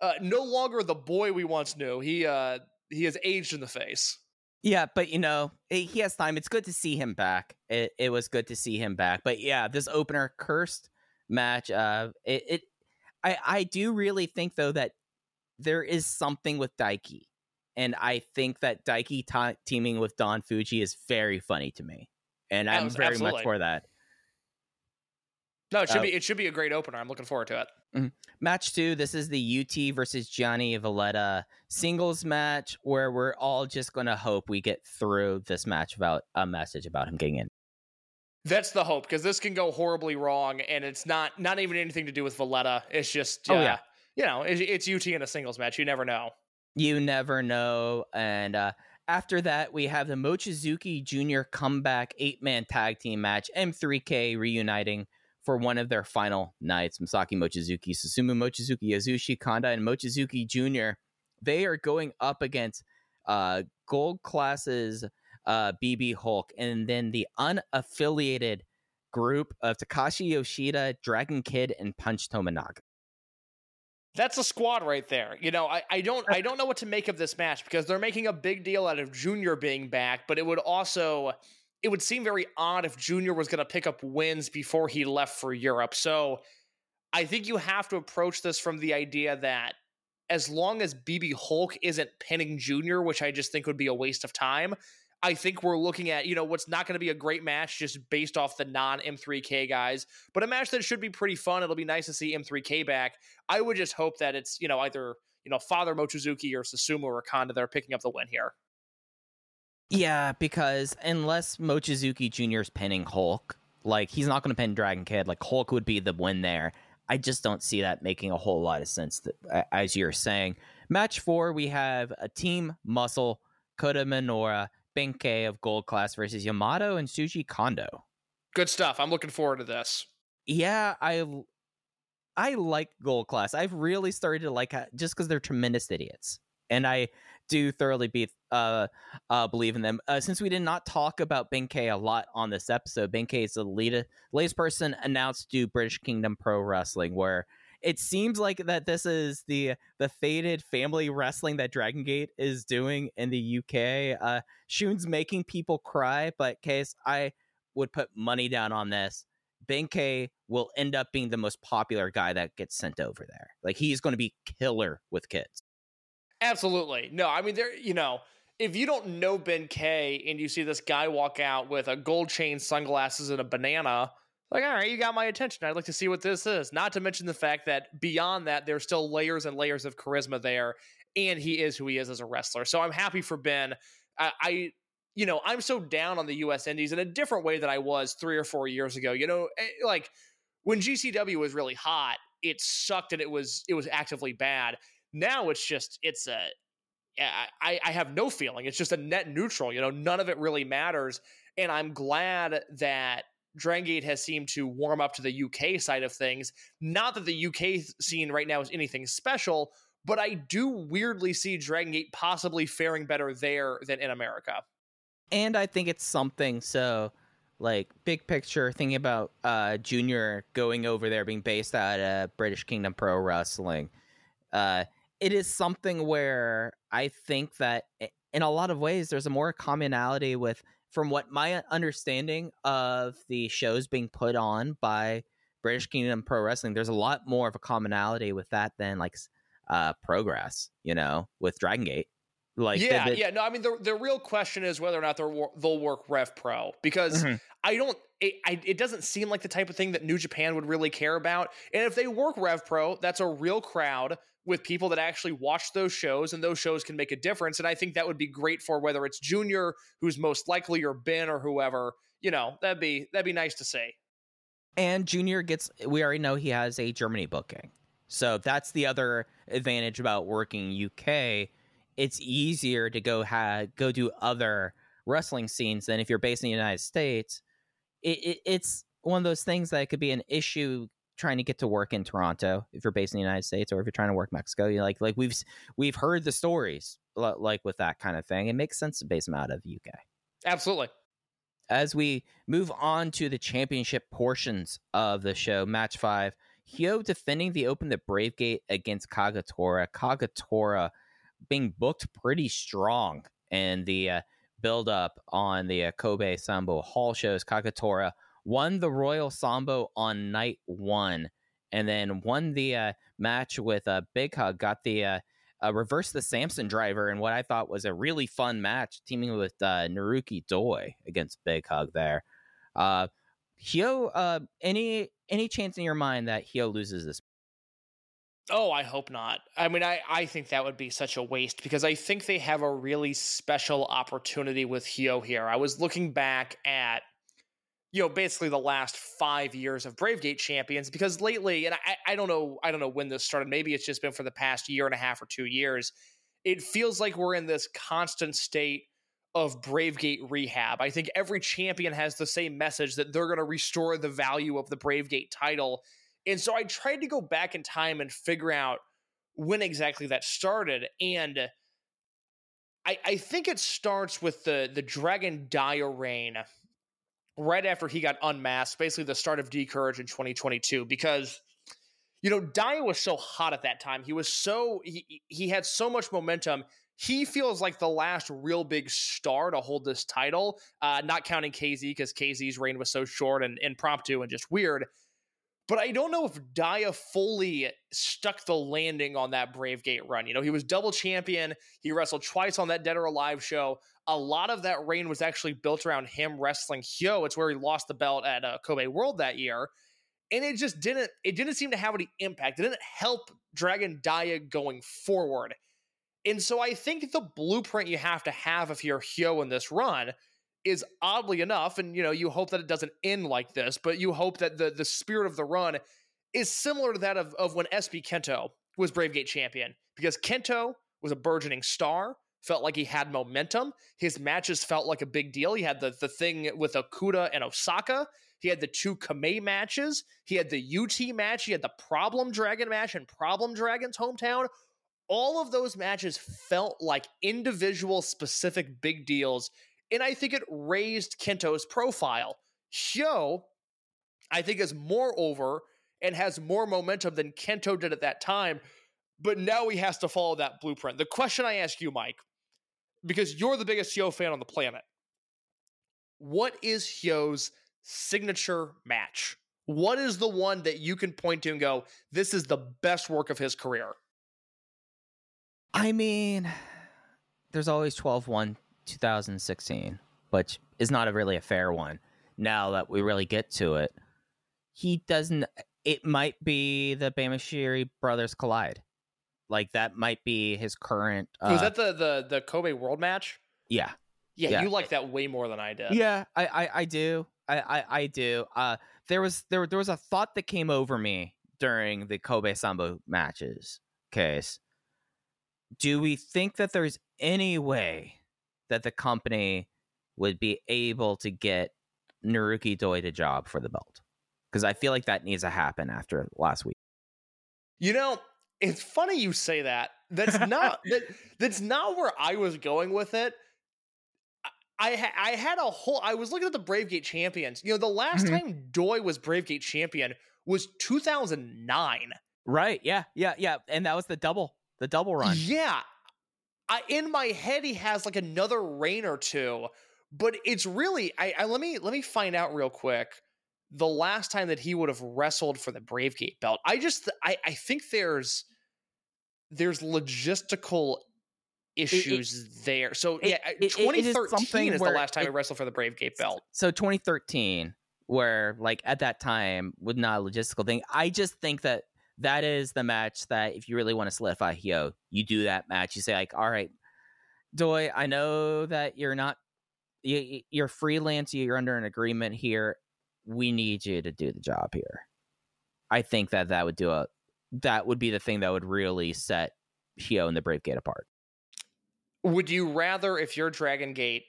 uh, no longer the boy we once knew. He uh he has aged in the face. Yeah, but you know he has time. It's good to see him back. It it was good to see him back. But yeah, this opener cursed match. Uh, it, it I I do really think though that there is something with Daiki, and I think that Daiki ta- teaming with Don Fuji is very funny to me, and I'm Abs- very absolutely. much for that. No, it should Uh, be it should be a great opener. I'm looking forward to it. Match two. This is the UT versus Johnny Valletta singles match, where we're all just gonna hope we get through this match without a message about him getting in. That's the hope because this can go horribly wrong, and it's not not even anything to do with Valletta. It's just uh, Oh, yeah. you know, it, it's UT in a singles match. You never know. You never know. And uh, after that, we have the Mochizuki Jr. comeback eight man tag team match, M3K reuniting for one of their final nights. Masaki Mochizuki, Susumu Mochizuki, Yasushi Kanda, and Mochizuki Jr. They are going up against uh, Gold Class's uh, BB Hulk and then the unaffiliated group of Takashi Yoshida, Dragon Kid, and Punch Tominaga. That's a squad right there. You know, I, I don't I don't know what to make of this match because they're making a big deal out of Junior being back, but it would also it would seem very odd if Junior was going to pick up wins before he left for Europe. So I think you have to approach this from the idea that as long as BB Hulk isn't pinning Junior, which I just think would be a waste of time, I think we're looking at, you know, what's not going to be a great match just based off the non M3K guys, but a match that should be pretty fun. It'll be nice to see M3K back. I would just hope that it's, you know, either, you know, Father Mochizuki or Susumu or Kanda that are picking up the win here. Yeah, because unless Mochizuki Jr. is pinning Hulk, like he's not going to pin Dragon Kid, like Hulk would be the win there. I just don't see that making a whole lot of sense, th- a- as you're saying. Match four, we have a team muscle, Kota Minoura, Ben-K of Gold Class versus Yamato and Shuji Kondo. Good stuff. I'm looking forward to this. Yeah, I I like Gold Class. I've really started to like uh, just because they're tremendous idiots, and I do thoroughly be uh, uh believe in them. Uh, since we did not talk about Ben-K a lot on this episode, Ben-K is the lead, latest person announced to British Kingdom Pro Wrestling, where it seems like that this is the the faded family wrestling that Dragon Gate is doing in the UK. Uh, Shun's making people cry, but case I would put money down on this. Ben-K will end up being the most popular guy that gets sent over there. Like he's going to be killer with kids. Absolutely. No, I mean there. You know, if you don't know Ben-K and you see this guy walk out with a gold chain, sunglasses, and a banana, like, all right, you got my attention. I'd like to see what this is. Not to mention the fact that beyond that, there's still layers and layers of charisma there, and he is who he is as a wrestler. So I'm happy for Ben. I, I you know, I'm so down on the U.S. Indies in a different way than I was three or four years ago. You know, eh, like when GCW was really hot, it sucked and it was it was actively bad. Now it's just it's a I, I have no feeling. It's just a net neutral. You know, none of it really matters. And I'm glad that Dragon Gate has seemed to warm up to the UK side of things. Not that the UK scene right now is anything special, but I do weirdly see Dragon Gate possibly faring better there than in America. And I think it's something so like big picture thinking about uh junior going over there being based out of British Kingdom Pro Wrestling. Uh it is something where I think that in a lot of ways there's a more commonality with from what my understanding of the shows being put on by British Kingdom Pro Wrestling, there's a lot more of a commonality with that than like uh progress, you know, with Dragon Gate. Like yeah, the, the, yeah. No, I mean the the real question is whether or not they'll they'll work Rev Pro because mm-hmm. I don't. It, I, it doesn't seem like the type of thing that New Japan would really care about. And if they work Rev Pro, that's a real crowd with people that actually watch those shows, and those shows can make a difference. And I think that would be great for whether it's Junior, who's most likely, or Ben, or whoever. You know, that'd be that'd be nice to say. And Junior gets. We already know he has a Germany booking, so that's the other advantage about working UK it's easier to go have go do other wrestling scenes than if you're based in the United States. It, it, it's one of those things that could be an issue trying to get to work in Toronto if you're based in the United States or if you're trying to work Mexico. You like like we've we've heard the stories like with that kind of thing. It makes sense to base them out of the UK. Absolutely. As we move on to the championship portions of the show, match five, Hyo defending the Open the Brave Gate against Kagetora. Kagetora being booked pretty strong in the uh, build up on the uh, Kobe Sambo Hall shows. Kagetora won the Royal Sambo on night one and then won the uh, match with uh, Big Hug, got the uh, uh, reverse the Samson driver in what I thought was a really fun match, teaming with uh, Naruki Doi against Big Hug there. Uh, Hyo, uh, any any chance in your mind that Hyo loses this Oh, I hope not. I mean, I, I think that would be such a waste because I think they have a really special opportunity with Hyo here. I was looking back at, you know, basically the last five years of Bravegate champions because lately, and I, I don't know, I don't know when this started. Maybe it's just been for the past year and a half or two years. It feels like we're in this constant state of Bravegate rehab. I think every champion has the same message that they're going to restore the value of the Bravegate title and so I tried to go back in time and figure out when exactly that started. And I, I think it starts with the the Dragon Dia reign right after he got unmasked, basically the start of D'courage in 2022, because you know, Dia was so hot at that time. He was so he he had so much momentum. He feels like the last real big star to hold this title, uh, not counting KZ because KZ's reign was so short and impromptu and just weird. But I don't know if Dia fully stuck the landing on that Brave Gate run. You know, he was double champion. He wrestled twice on that Dead or Alive show. A lot of that reign was actually built around him wrestling Hyo. It's where he lost the belt at uh, Kobe World that year. And it just didn't, it didn't seem to have any impact. It didn't help Dragon Dia going forward. And so I think the blueprint you have to have if you're Hyo in this run – is oddly enough, and you know, you hope that it doesn't end like this, but you hope that the the spirit of the run is similar to that of, of when SB Kento was Brave Gate champion, because Kento was a burgeoning star, felt like he had momentum. His matches felt like a big deal. He had the the thing with Okuda and Osaka. He had the two Kamei matches. He had the UT match. He had the Problem Dragon match and Problem Dragon's hometown. All of those matches felt like individual specific big deals and I think it raised Kento's profile. Hyo, I think, is more over and has more momentum than Kento did at that time, but now he has to follow that blueprint. The question I ask you, Mike, because you're the biggest Hyo fan on the planet, what is Hyo's signature match? What is the one that you can point to and go, this is the best work of his career? I mean, there's always 12 1 2016, which is not a really a fair one now that we really get to it. He doesn't, it might be the Bamashiri brothers collide. Like that might be his current. Uh, Was that the, the, the Kobe world match? yeah. Yeah, Yeah. you like that way more than I did. Yeah, I, I, I do. I, I, I do. Uh, there was there there was a thought that came over me during the Kobe Sambo matches case. Do we think that there's any way that the company would be able to get Naruki Doi to job for the belt? Because I feel like that needs to happen after last week. You know, it's funny you say that. That's not that, that's not where I was going with it. I I, ha- I had a whole. I was looking at the Bravegate champions. You know, the last Mhm. time Doi was Bravegate champion was 2009. Right? Yeah, yeah, yeah. And that was the double, the double run. Yeah. I in my head he has like another reign or two, but it's really I, I let me let me find out real quick the last time that he would have wrestled for the Bravegate belt. I just I I think there's there's logistical issues there. So it- yeah, it- it is 2013 something is the last time it- he wrestled for the Bravegate belt. so 2013 where like at that time with not a logistical thing i just think that that is the match that if you really want to solidify Hyo, you do that match you say like all right Doi, i know that you're not you, you're freelance you're under an agreement here we need you to do the job here i think that that would do a that would be the thing that would really set Hyo and the brave gate apart Would you rather, if you're Dragon Gate,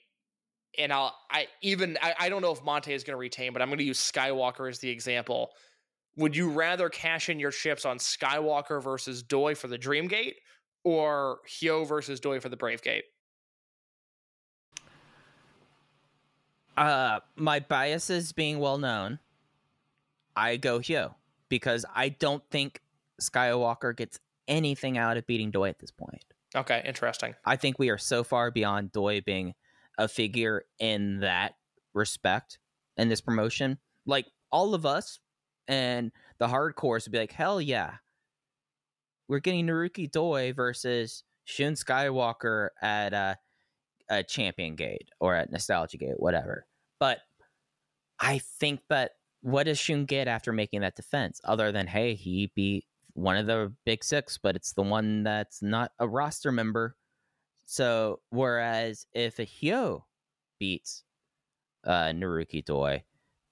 and I'll, I even, I, I don't know if Mante is going to retain, but I'm going to use Skywalker as the example. Would you rather cash in your chips on Skywalker versus Doi for the Dream Gate, or Hyo versus Doi for the Brave Gate? Uh, my biases being well known, I go Hyo because I don't think Skywalker gets anything out of beating Doi at this point. Okay, interesting. I think we are so far beyond Doi being a figure in that respect in this promotion. Like all of us and the hardcores would be like, hell yeah, we're getting Naruki Doi versus Shun Skywalker at uh, a Champion Gate or at Nostalgia Gate, whatever. But I think that what does Shun get after making that defense other than hey, he beat one of the big six, but it's the one that's not a roster member. So whereas if a Hyo beats uh, Naruki Doi,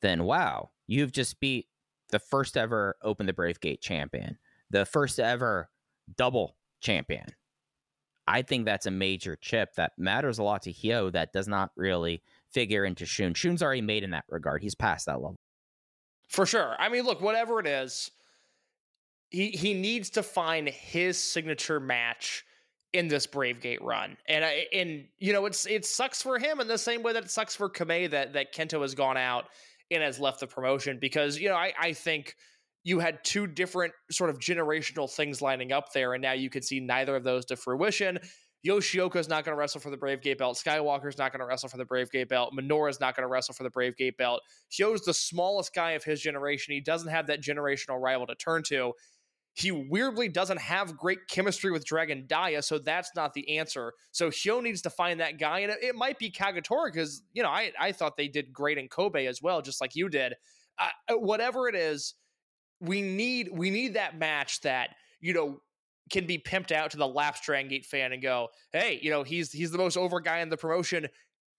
then wow, you've just beat the first ever Open the Brave Gate champion, the first ever double champion. I think that's a major chip that matters a lot to Hyo that does not really figure into Shun. Shun's already made in that regard. He's past that level. For sure. I mean, look, whatever it is, he he needs to find his signature match in this Brave Gate run. And I and you know, it's it sucks for him in the same way that it sucks for Kamei that that Kento has gone out and has left the promotion because, you know, I, I think you had two different sort of generational things lining up there, and now you can see neither of those to fruition. Yoshioka's not going to wrestle for the Brave Gate belt. Skywalker's not going to wrestle for the Brave Gate belt. Minoura's not going to wrestle for the Brave Gate belt. Hyo's the smallest guy of his generation. He doesn't have that generational rival to turn to. He weirdly doesn't have great chemistry with Dragon Dia, so that's not the answer. So Hyo needs to find that guy, and it, it might be Kagetora because you know I I thought they did great in Kobe as well, just like you did. Uh, whatever it is, we need we need that match that you know can be pimped out to the lapsed Dragon Gate fan and go, hey, you know he's he's the most over guy in the promotion.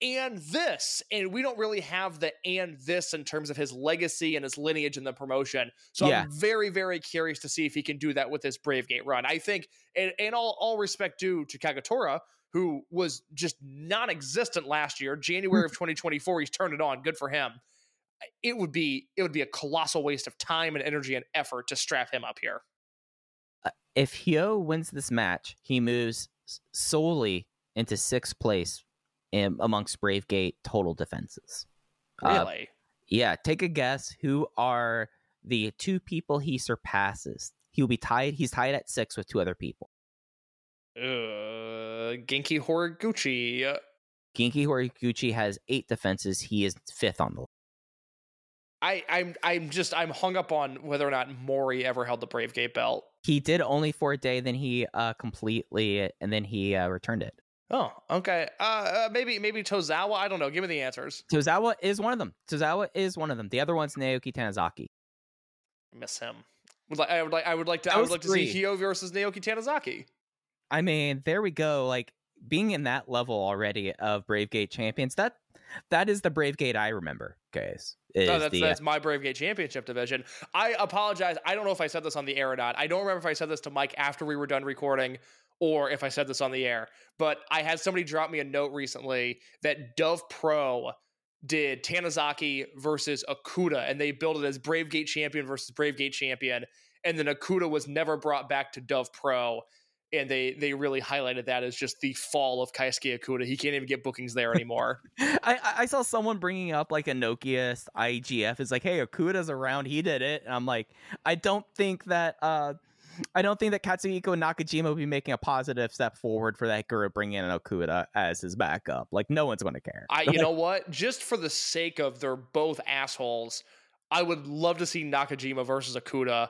And this, and we don't really have the and this in terms of his legacy and his lineage in the promotion. So Yeah. I'm very, very curious to see if he can do that with this Brave Gate run. I think, and, and all, all respect due to Kagetora, who was just non-existent last year. January of 2024, he's turned it on. Good for him. It would be it would be a colossal waste of time and energy and effort to strap him up here. If Hyo wins this match, he moves solely into sixth place in, amongst Brave Gate total defenses. Uh, Really, yeah, take a guess. Who are the two people he surpasses? He'll be tied. He's tied at six with two other people. uh, Genki Horiguchi. uh, Genki Horiguchi has eight defenses. He is fifth on the list. I, I'm I'm just I'm hung up on whether or not Mori ever held the Brave Gate belt. He did only for a day, then he uh completely and then he uh, returned it. Oh, okay. Uh, uh, maybe maybe Tozawa. I don't know. Give me the answers. Tozawa is one of them. Tozawa is one of them. The other one's Naoki Tanizaki. I miss him. Would like I would like I would like to I would like to see Hyo versus Naoki Tanizaki. I mean, there we go. Like being in that level already of Brave Gate champions, that that is the Brave Gate I remember, guys. No, that's, the, that's my Brave Gate Championship division. I apologize. I don't know if I said this on the air or not. I don't remember if I said this to Mike after we were done recording or if I said this on the air. But I had somebody drop me a note recently that Dove Pro did Tanizaki versus Okuda, and they built it as Brave Gate Champion versus Brave Gate Champion. And then Okuda was never brought back to Dove Pro. And they they really highlighted that as just the fall of Keisuke Okuda. He can't even get bookings there anymore. I, I- saw someone bringing up like a Nokia IGF is like, hey, Okuda's around, he did it. And I'm like, I don't think that uh I don't think that Katsuhiko Nakajima will be making a positive step forward for that group bringing in Okuda as his backup. Like no one's going to care. I, you know what? Just for the sake of they're both assholes, I would love to see Nakajima versus Okuda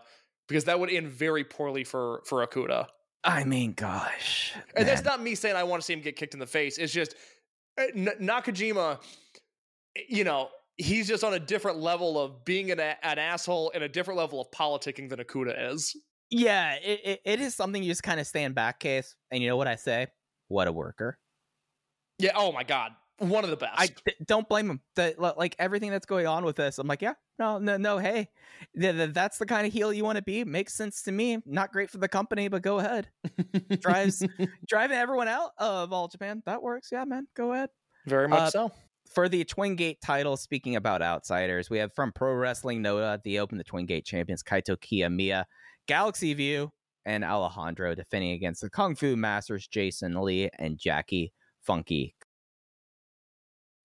because that would end very poorly for for Okuda. I mean, gosh. And that's not me saying I want to see him get kicked in the face. It's just uh, N- Nakajima, you know, he's just on a different level of being an, a- an asshole and a different level of politicking than Okuda is. Yeah, it, it, it is something you just kind of stand back, case. And you know what I say? What a worker. Yeah. Oh my God. One of the best. I th- don't blame him. The, like everything that's going on with this, I'm like, yeah, no, no, no. Hey, th- th- that's the kind of heel you want to be. Makes sense to me. Not great for the company, but go ahead. drives- Driving everyone out of all Japan, that works. Yeah, man, go ahead. very much uh, so. For the Twin Gate title, speaking about outsiders, we have from Pro Wrestling Noah, the Open, the Twin Gate champions, Kaito Kiyomiya, Galaxy View, and Alejandro defending against the Kung Fu Masters, Jason Lee and Jacky Funky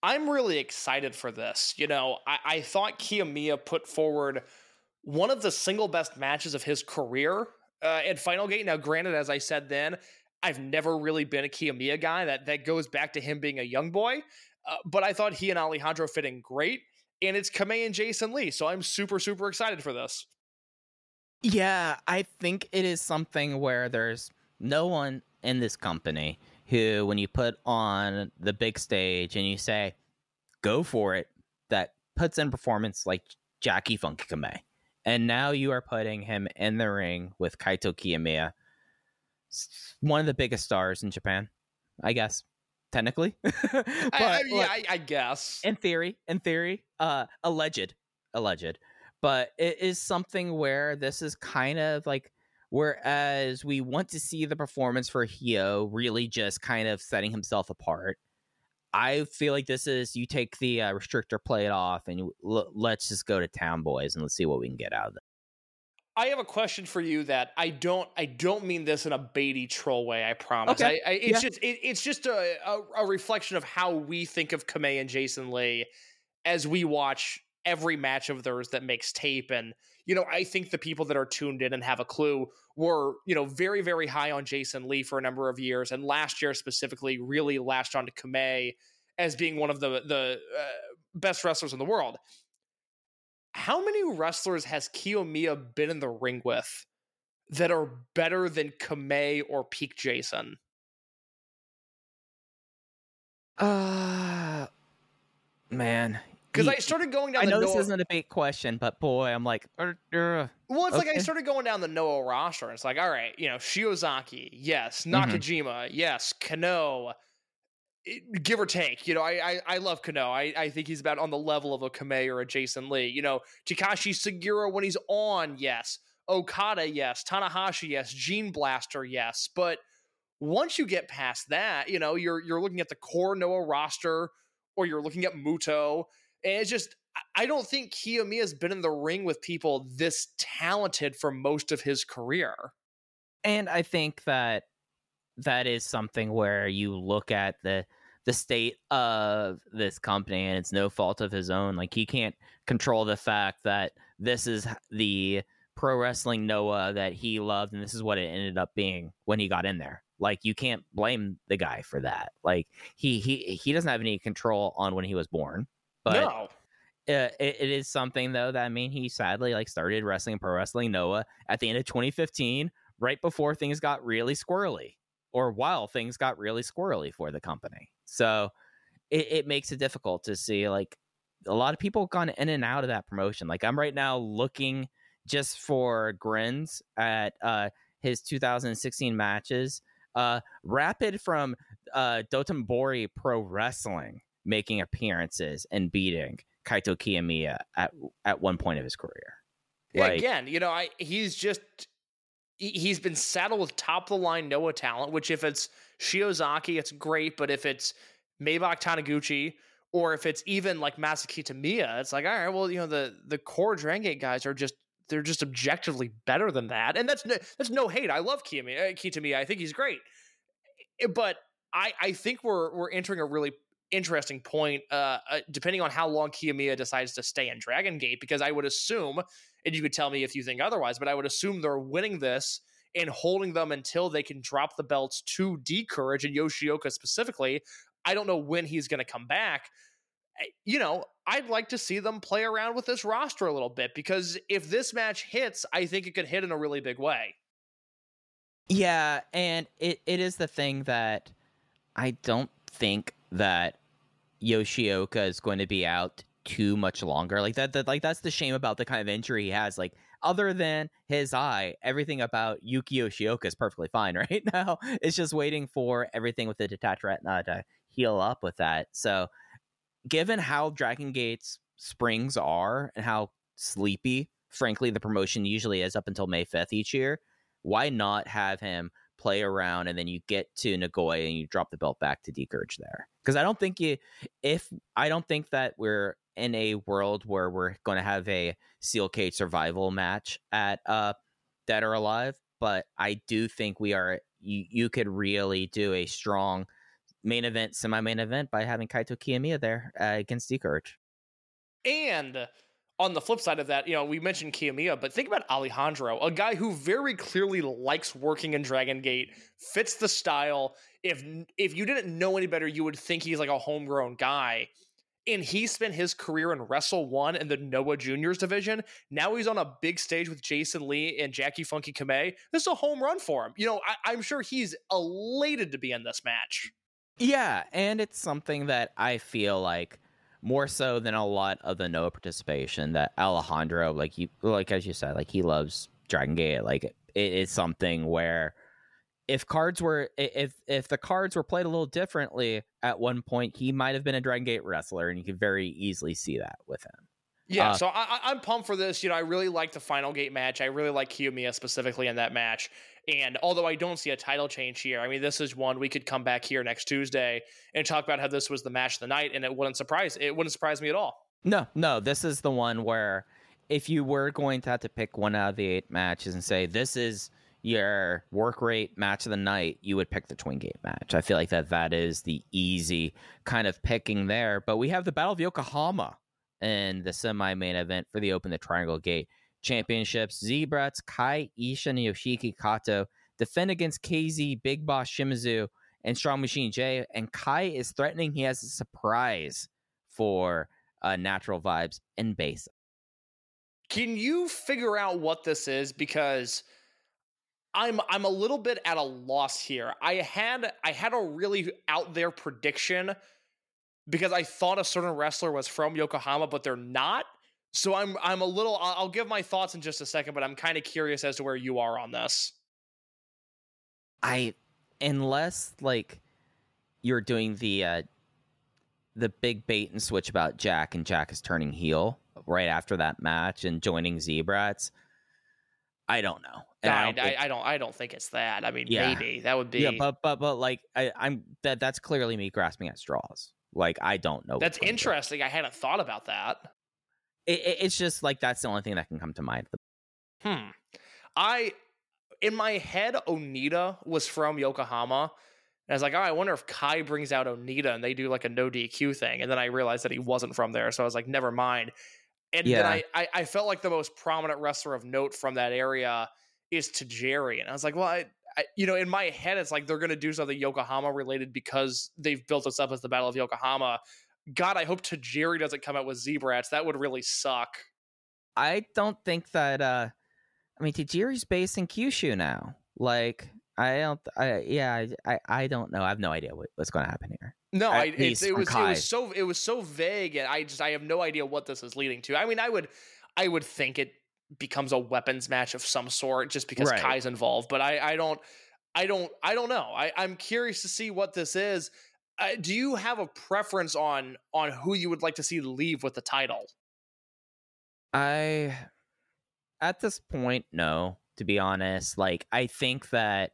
I'm really excited for this. You know, I, I thought Kiyomiya put forward one of the single best matches of his career uh, at Final Gate. Now, granted, as I said then, I've never really been a Kiyomiya guy. That that goes back to him being a young boy. Uh, but I thought he and Alejandro fit in great, and it's Kamei and Jason Lee. So I'm super super excited for this. Yeah, I think it is something where there's no one in this company who, when you put on the big stage and you say, go for it, that puts in performance like Jacky Funky Kamei. And now you are putting him in the ring with Kaito Kiyomiya, one of the biggest stars in Japan, I guess, technically. but, I, I, yeah, look, I, I guess. in theory, in theory, uh, alleged, alleged, but it is something where this is kind of like whereas we want to see the performance for Hyo really just kind of setting himself apart. I feel like this is you take the uh, restrictor plate off and you, l- let's just go to town, boys, and let's see what we can get out of it. I have a question for you that I don't I don't mean this in a baity troll way. I promise. Okay. I, I, it's Yeah. just it, it's just a, a a reflection of how we think of Kamei and Jason Lee as we watch every match of theirs that makes tape. And you know, I think the people that are tuned in and have a clue were you know very very high on Jason Lee for a number of years, and last year specifically really latched onto Kamei as being one of the the uh, best wrestlers in the world how many wrestlers has Kiyomiya been in the ring with that are better than Kamei or Peak Jason? Uh man. Because I started going down I the know Noah, this isn't a big question, but boy, I'm like, uh, well, it's like I started going down the Noah roster. And it's like, all right, you know, Shiozaki, yes, Mhm. Nakajima, yes, Kano, it- give or take. You know, I I, I love Kano. I, I think he's about on the level of a Kamei or a Jason Lee. You know, Takashi Sugiura when he's on, yes. Okada, yes. Tanahashi, yes. Gene Blaster, yes. But once you get past that, you know, you're you're looking at the core Noah roster, or you're looking at Muto, and it's just I- don't think Kiyomiya's been in the ring with people this talented for most of his career. and I think that that is something where you look at the the state of this company and it's no fault of his own. Like he can't control the fact that this is the pro wrestling Noah that he loved and this is what it ended up being when he got in there. Like you can't blame the guy for that. Like he he he doesn't have any control on when he was born but no. Uh, it, it is something though that I mean he sadly like started wrestling pro wrestling Noah at the end of 2015, right before things got really squirrely, or while things got really squirrely for the company. So it, it makes it difficult to see like a lot of people gone in and out of that promotion. Like I'm right now looking just for grins at uh, his 2016 matches. Uh, Rapid from uh, Dotonbori Pro Wrestling making appearances and beating Kaito Kiyomiya at at one point of his career. Yeah, again, you know, I he's just he's been saddled with top of the line Noah talent. Which if it's Shiozaki, it's great, but if it's Maybach Taniguchi or if it's even like Masa Kitamiya, it's like all right, well, you know, the the core Dragon Gate guys are just they're just objectively better than that, and that's no, that's no hate. I love Kiyomiya, uh, Kitamiya. I think he's great, but I I think we're we're entering a really interesting point, uh, uh, depending on how long Kiyomiya decides to stay in Dragon Gate, because I would assume, and you could tell me if you think otherwise, but I would assume they're winning this and holding them until they can drop the belts to D'Courage and Yoshioka specifically. I don't know when he's going to come back. Eh, you know, I'd like to see them play around with this roster a little bit because if this match hits, I think it could hit in a really big way. Yeah, and it, it is the thing that I don't think that Yoshioka is going to be out too much longer. Like that, that like that's the shame about the kind of injury he has. Like other than his eye, everything about Yuki Yoshioka is perfectly fine right now. It's just waiting for everything with the detached retina to heal up with that. So given how Dragon Gate's springs are and how sleepy, frankly, the promotion usually is up until May 5th each year, why not have him play around and then you get to Nagoya and you drop the belt back to D'Courage there? Because I don't think you, if I don't think that we're in a world where we're going to have a seal Cage survival match at uh, Dead or Alive, but I do think we are. You, you could really do a strong main event, semi main event by having Kaito Kiyomiya there uh, against D'Courage. And on the flip side of that, you know, we mentioned Kiyomiya, but think about Alejandro, a guy who very clearly likes working in Dragon Gate, fits the style. If if you didn't know any better, you would think he's like a homegrown guy. And he spent his career in Wrestle One and the Noah Juniors division. Now he's on a big stage with Jason Lee and Jacky Funky Kamei. This is a home run for him. You know, I, I'm sure he's elated to be in this match. Yeah, and it's something that I feel like more so than a lot of the Noah participation that Alejandro, like you, like as you said, like he loves Dragon Gate. Like it is something where if cards were if if the cards were played a little differently at one point, he might have been a Dragon Gate wrestler, and you could very easily see that with him. Yeah, uh, so I, I'm pumped for this. You know, I really like the final gate match. I really like Kiyomiya specifically in that match. And although I don't see a title change here, I mean, this is one we could come back here next Tuesday and talk about how this was the match of the night, and it wouldn't surprise it wouldn't surprise me at all. No, no, this is the one where if you were going to have to pick one out of the eight matches and say this is your work rate match of the night, you would pick the Twin Gate match. I feel like that that is the easy kind of picking there. But we have the Battle of Yokohama in the semi main event for the Open the Triangle Gate championships. Z-Brats, Kai Ishin and Yoshiki Kato defend against KZ, Big Boss Shimizu, and Strong Machine J. And Kai is threatening he has a surprise for uh, Natural Vibes and base. Can you figure out what this is? Because I'm I'm a little bit at a loss here. I had I had a really out there prediction because I thought a certain wrestler was from Yokohama, but they're not. So I'm I'm a little I'll give my thoughts in just a second, but I'm kind of curious as to where you are on this. I unless like you're doing the uh the big bait and switch about Jack and Jack is turning heel right after that match and joining Z-Brats. I don't know. I, I, don't I, I, don't. I don't think it's that. I mean, yeah. maybe that would be. Yeah, but but but like I, I'm that that's clearly me grasping at straws. Like I don't know. That's interesting. I hadn't thought about that. It, it, it's just like that's the only thing that can come to mind. Hmm. I in my head, Onita was from Yokohama. And I was like, oh, I wonder if Kai brings out Onita and they do like a no DQ thing. And then I realized that he wasn't from there. So I was like, never mind. And yeah. then I, I, I felt like the most prominent wrestler of note from that area is Tajiri. And I was like, well, I, I, you know, in my head, it's like they're going to do something Yokohama related because they've built us up as the Battle of Yokohama. God, I hope Tajiri doesn't come out with Z-Brats. That would really suck. I don't think that. uh I mean, Tajiri's based in Kyushu now. Like, I don't. I yeah. I I don't know. I have no idea what, what's going to happen here. No, I, it, it was it was so it was so vague, and I just I have no idea what this is leading to. I mean, I would I would think it becomes a weapons match of some sort just because Right. Kai's involved, but I I don't I don't I don't know. I I'm curious to see what this is. Uh, do you have a preference on on who you would like to see leave with the title? I at this point, no, to be honest. Like I think that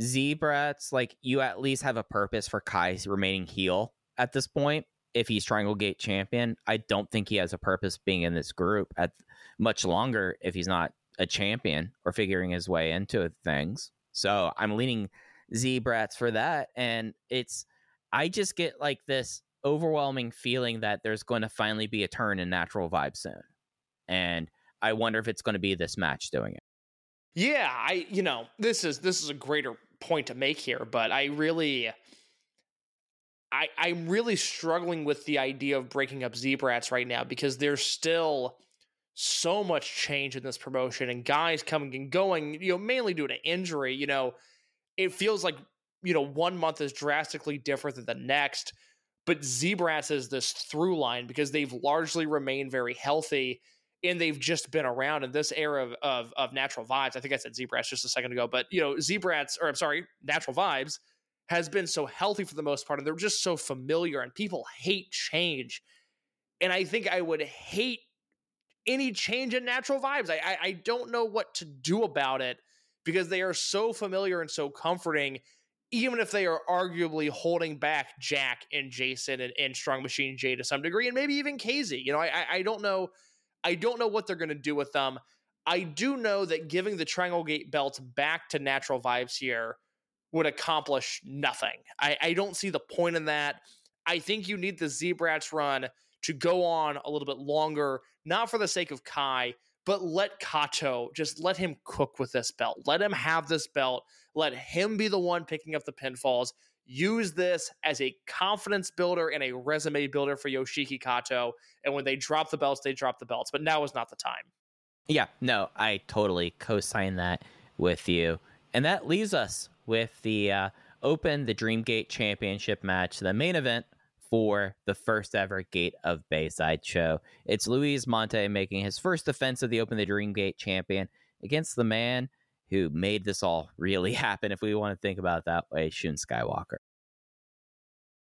Z-Brats, like you at least have a purpose for Kai's remaining heel at this point. If he's Triangle Gate champion, I don't think he has a purpose being in this group at much longer if he's not a champion or figuring his way into things. So I'm leaning Z-Brats for that. And it's I just get like this overwhelming feeling that there's going to finally be a turn in natural vibe soon. And I wonder if it's going to be this match doing it. Yeah, I you know, this is this is a greater point to make here, but I really I I'm really struggling with the idea of breaking up Z-Brats right now because there's still so much change in this promotion and guys coming and going, you know, mainly due to injury, you know, it feels like, you know, one month is drastically different than the next, but Z-Brats is this through line because they've largely remained very healthy and they've just been around in this era of, of, of natural vibes. I think I said Z-Brats just a second ago, but you know, Z-Brats, or I'm sorry, natural vibes has been so healthy for the most part, and they're just so familiar, and people hate change. And I think I would hate any change in natural vibes. I, I, I don't know what to do about it because they are so familiar and so comforting, even if they are arguably holding back Jack and Jason and, and Strong Machine J to some degree, and maybe even Casey. You know, I, I, don't know. I don't know what they're going to do with them. I do know that giving the Triangle Gate belts back to natural vibes here would accomplish nothing. I, I don't see the point in that. I think you need the Z-Brats run to go on a little bit longer, not for the sake of Kai, but let Kato just let him cook with this belt. Let him have this belt. Let him be the one picking up the pinfalls. Use this as a confidence builder and a resume builder for Yoshiki Kato. And when they drop the belts, they drop the belts. But now is not the time. Yeah, no, I totally co sign that with you. And that leaves us with the uh, Open the Dreamgate Championship match, the main event for the first ever Gate of Bayside show. It's Luis Mante making his first defense of the Open the Dreamgate champion against the man who made this all really happen, if we want to think about it that way, Shun Skywalker.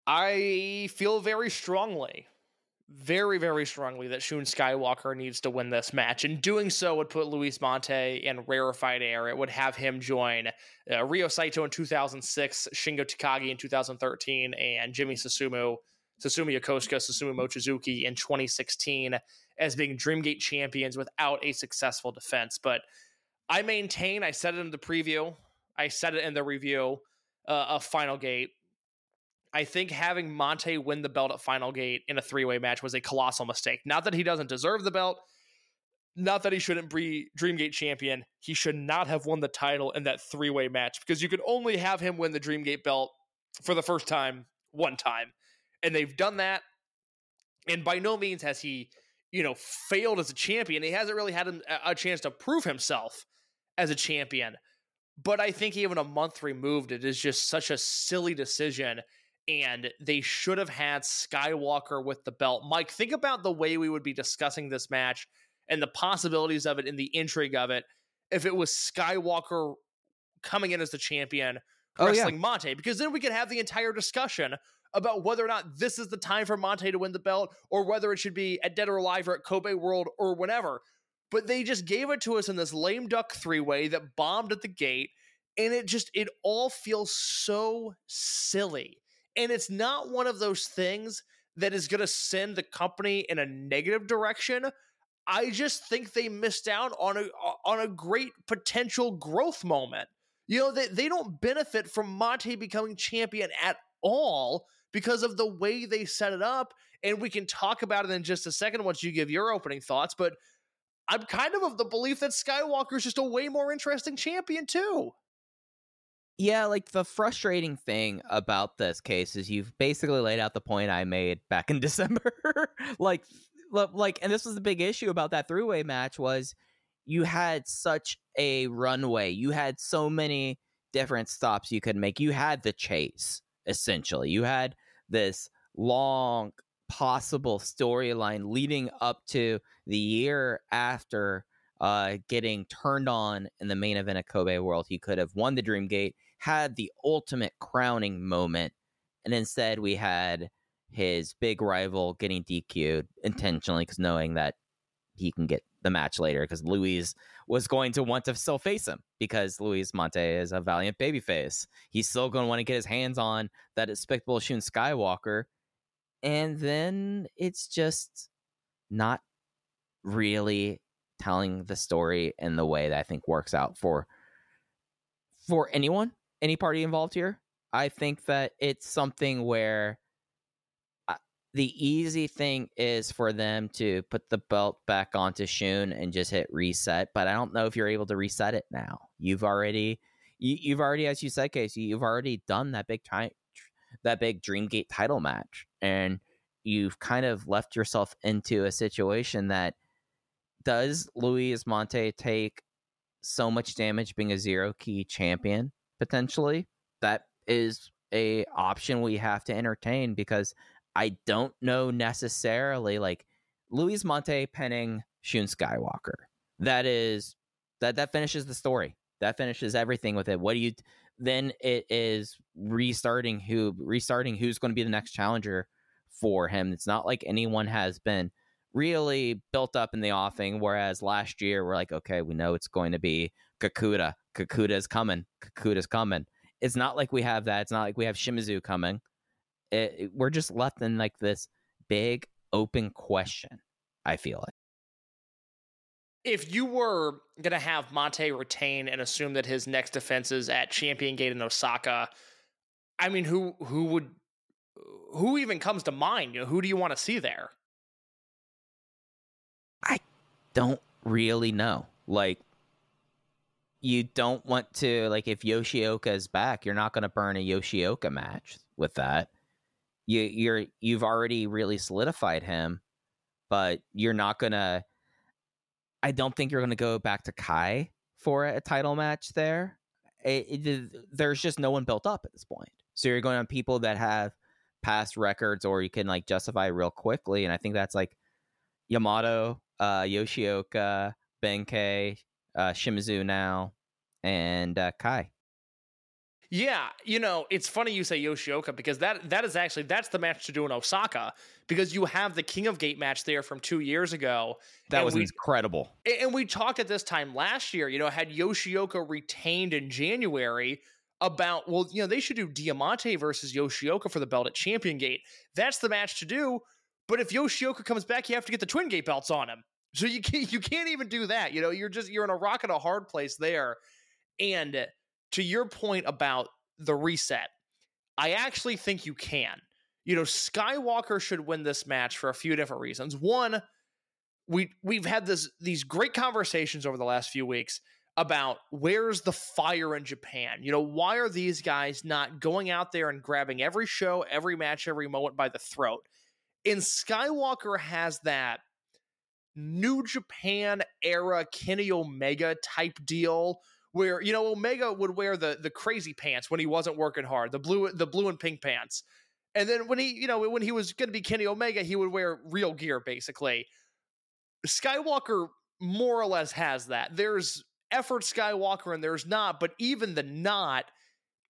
I feel very strongly, very, very strongly that Shun Skywalker needs to win this match. And doing so would put Luis Mante in rarefied air. It would have him join uh, Ryo Saito in 2006, Shingo Takagi in 2013, and Jimmy Susumu, Susumu Yokosuka, Susumu Mochizuki in 2016 as being Dreamgate champions without a successful defense. But I maintain, I said it in the preview, I said it in the review uh, of Final Gate. I think having Mante win the belt at Final Gate in a three way match was a colossal mistake. Not that he doesn't deserve the belt, not that he shouldn't be Dreamgate champion. He should not have won the title in that three way match because you could only have him win the Dreamgate belt for the first time one time. And they've done that. And by no means has he, you know, failed as a champion. He hasn't really had a a chance to prove himself as a champion. But I think even a month removed, it is just such a silly decision and they should have had Skywalker with the belt. Mike, think about the way we would be discussing this match and the possibilities of it and the intrigue of it if it was Skywalker coming in as the champion Oh, yeah. wrestling Mante, because then we could have the entire discussion about whether or not this is the time for Mante to win the belt or whether it should be at Dead or Alive or at Kobe World or whatever. But they just gave it to us in this lame duck three way that bombed at the gate. And it just, it all feels so silly. And it's not one of those things that is going to send the company in a negative direction. I just think they missed out on a on a great potential growth moment. You know, they, they don't benefit from Mante becoming champion at all because of the way they set it up. And we can talk about it in just a second once you give your opening thoughts. But I'm kind of of the belief that Skywalker's just a way more interesting champion, too. Yeah, like the frustrating thing about this case is you've basically laid out the point I made back in December. like like and this was the big issue about that three-way match was you had such a runway. You had so many different stops you could make. You had the chase essentially. You had this long possible storyline leading up to the year after uh, getting turned on in the main event of Kobe World. He could have won the Dream Gate, had the ultimate crowning moment, and instead we had his big rival getting DQ'd intentionally because knowing that he can get the match later because Luis was going to want to still face him because Luis Mante is a valiant babyface. He's still going to want to get his hands on that despicable Shun Skywalker. And then it's just not really telling the story in the way that I think works out for for anyone, any party involved here. I think that it's something where the easy thing is for them to put the belt back onto Shun and just hit reset, but I don't know if you're able to reset it now. You've already you, have already as you said Casey, you've already done that big time that big Dreamgate title match and you've kind of left yourself into a situation that does Luis Mante take so much damage being a zero key champion potentially? That is a option we have to entertain because I don't know necessarily like Luis Mante penning Shun Skywalker. That is that that finishes the story. That finishes everything with it. What do you then it is restarting who restarting who's going to be the next challenger for him. It's not like anyone has been really built up in the offing. Whereas last year we're like, okay, we know it's going to be Kakuta. Kakuta is coming. Kakuta's coming. It's not like we have that. It's not like we have Shimizu coming it, it, we're just left in like this big open question. I feel like. If you were gonna have Mante retain and assume that his next defense is at Champion Gate in Osaka, I mean, who who would who even comes to mind? You know, who do you want to see there? I don't really know. Like, you don't want to like if Yoshioka is back, you're not going to burn a Yoshioka match with that you you're you've already really solidified him, but you're not gonna. I don't think you're gonna go back to Kai for a title match there. It, it, there's just no one built up at this point. So you're going on people that have past records, or you can like justify real quickly. And I think that's like Yamato, uh, Yoshioka, Ben-K, uh, Shimizu now, and uh, Kai. Yeah, you know, it's funny you say Yoshioka because that that is actually that's the match to do in Osaka because you have the King of Gate match there from two years ago. That was we, incredible. And we talked at this time last year, you know, had Yoshioka retained in January about well, you know, they should do Diamante versus Yoshioka for the belt at Champion Gate. That's the match to do. But if Yoshioka comes back, you have to get the Twin Gate belts on him. So you can't you can't even do that. You know, you're just you're in a rock and a hard place there. And to your point about the reset, I actually think you can. You know, Skywalker should win this match for a few different reasons. One, we we've had this these great conversations over the last few weeks about where's the fire in Japan? You know, why are these guys not going out there and grabbing every show, every match, every moment by the throat? And Skywalker has that New Japan era Kenny Omega type deal where you know Omega would wear the the crazy pants when he wasn't working hard, the blue the blue and pink pants. And then when he, you know, when he was going to be Kenny Omega, he would wear real gear basically. Skywalker more or less has that. There's effort Skywalker and there's not, but even the not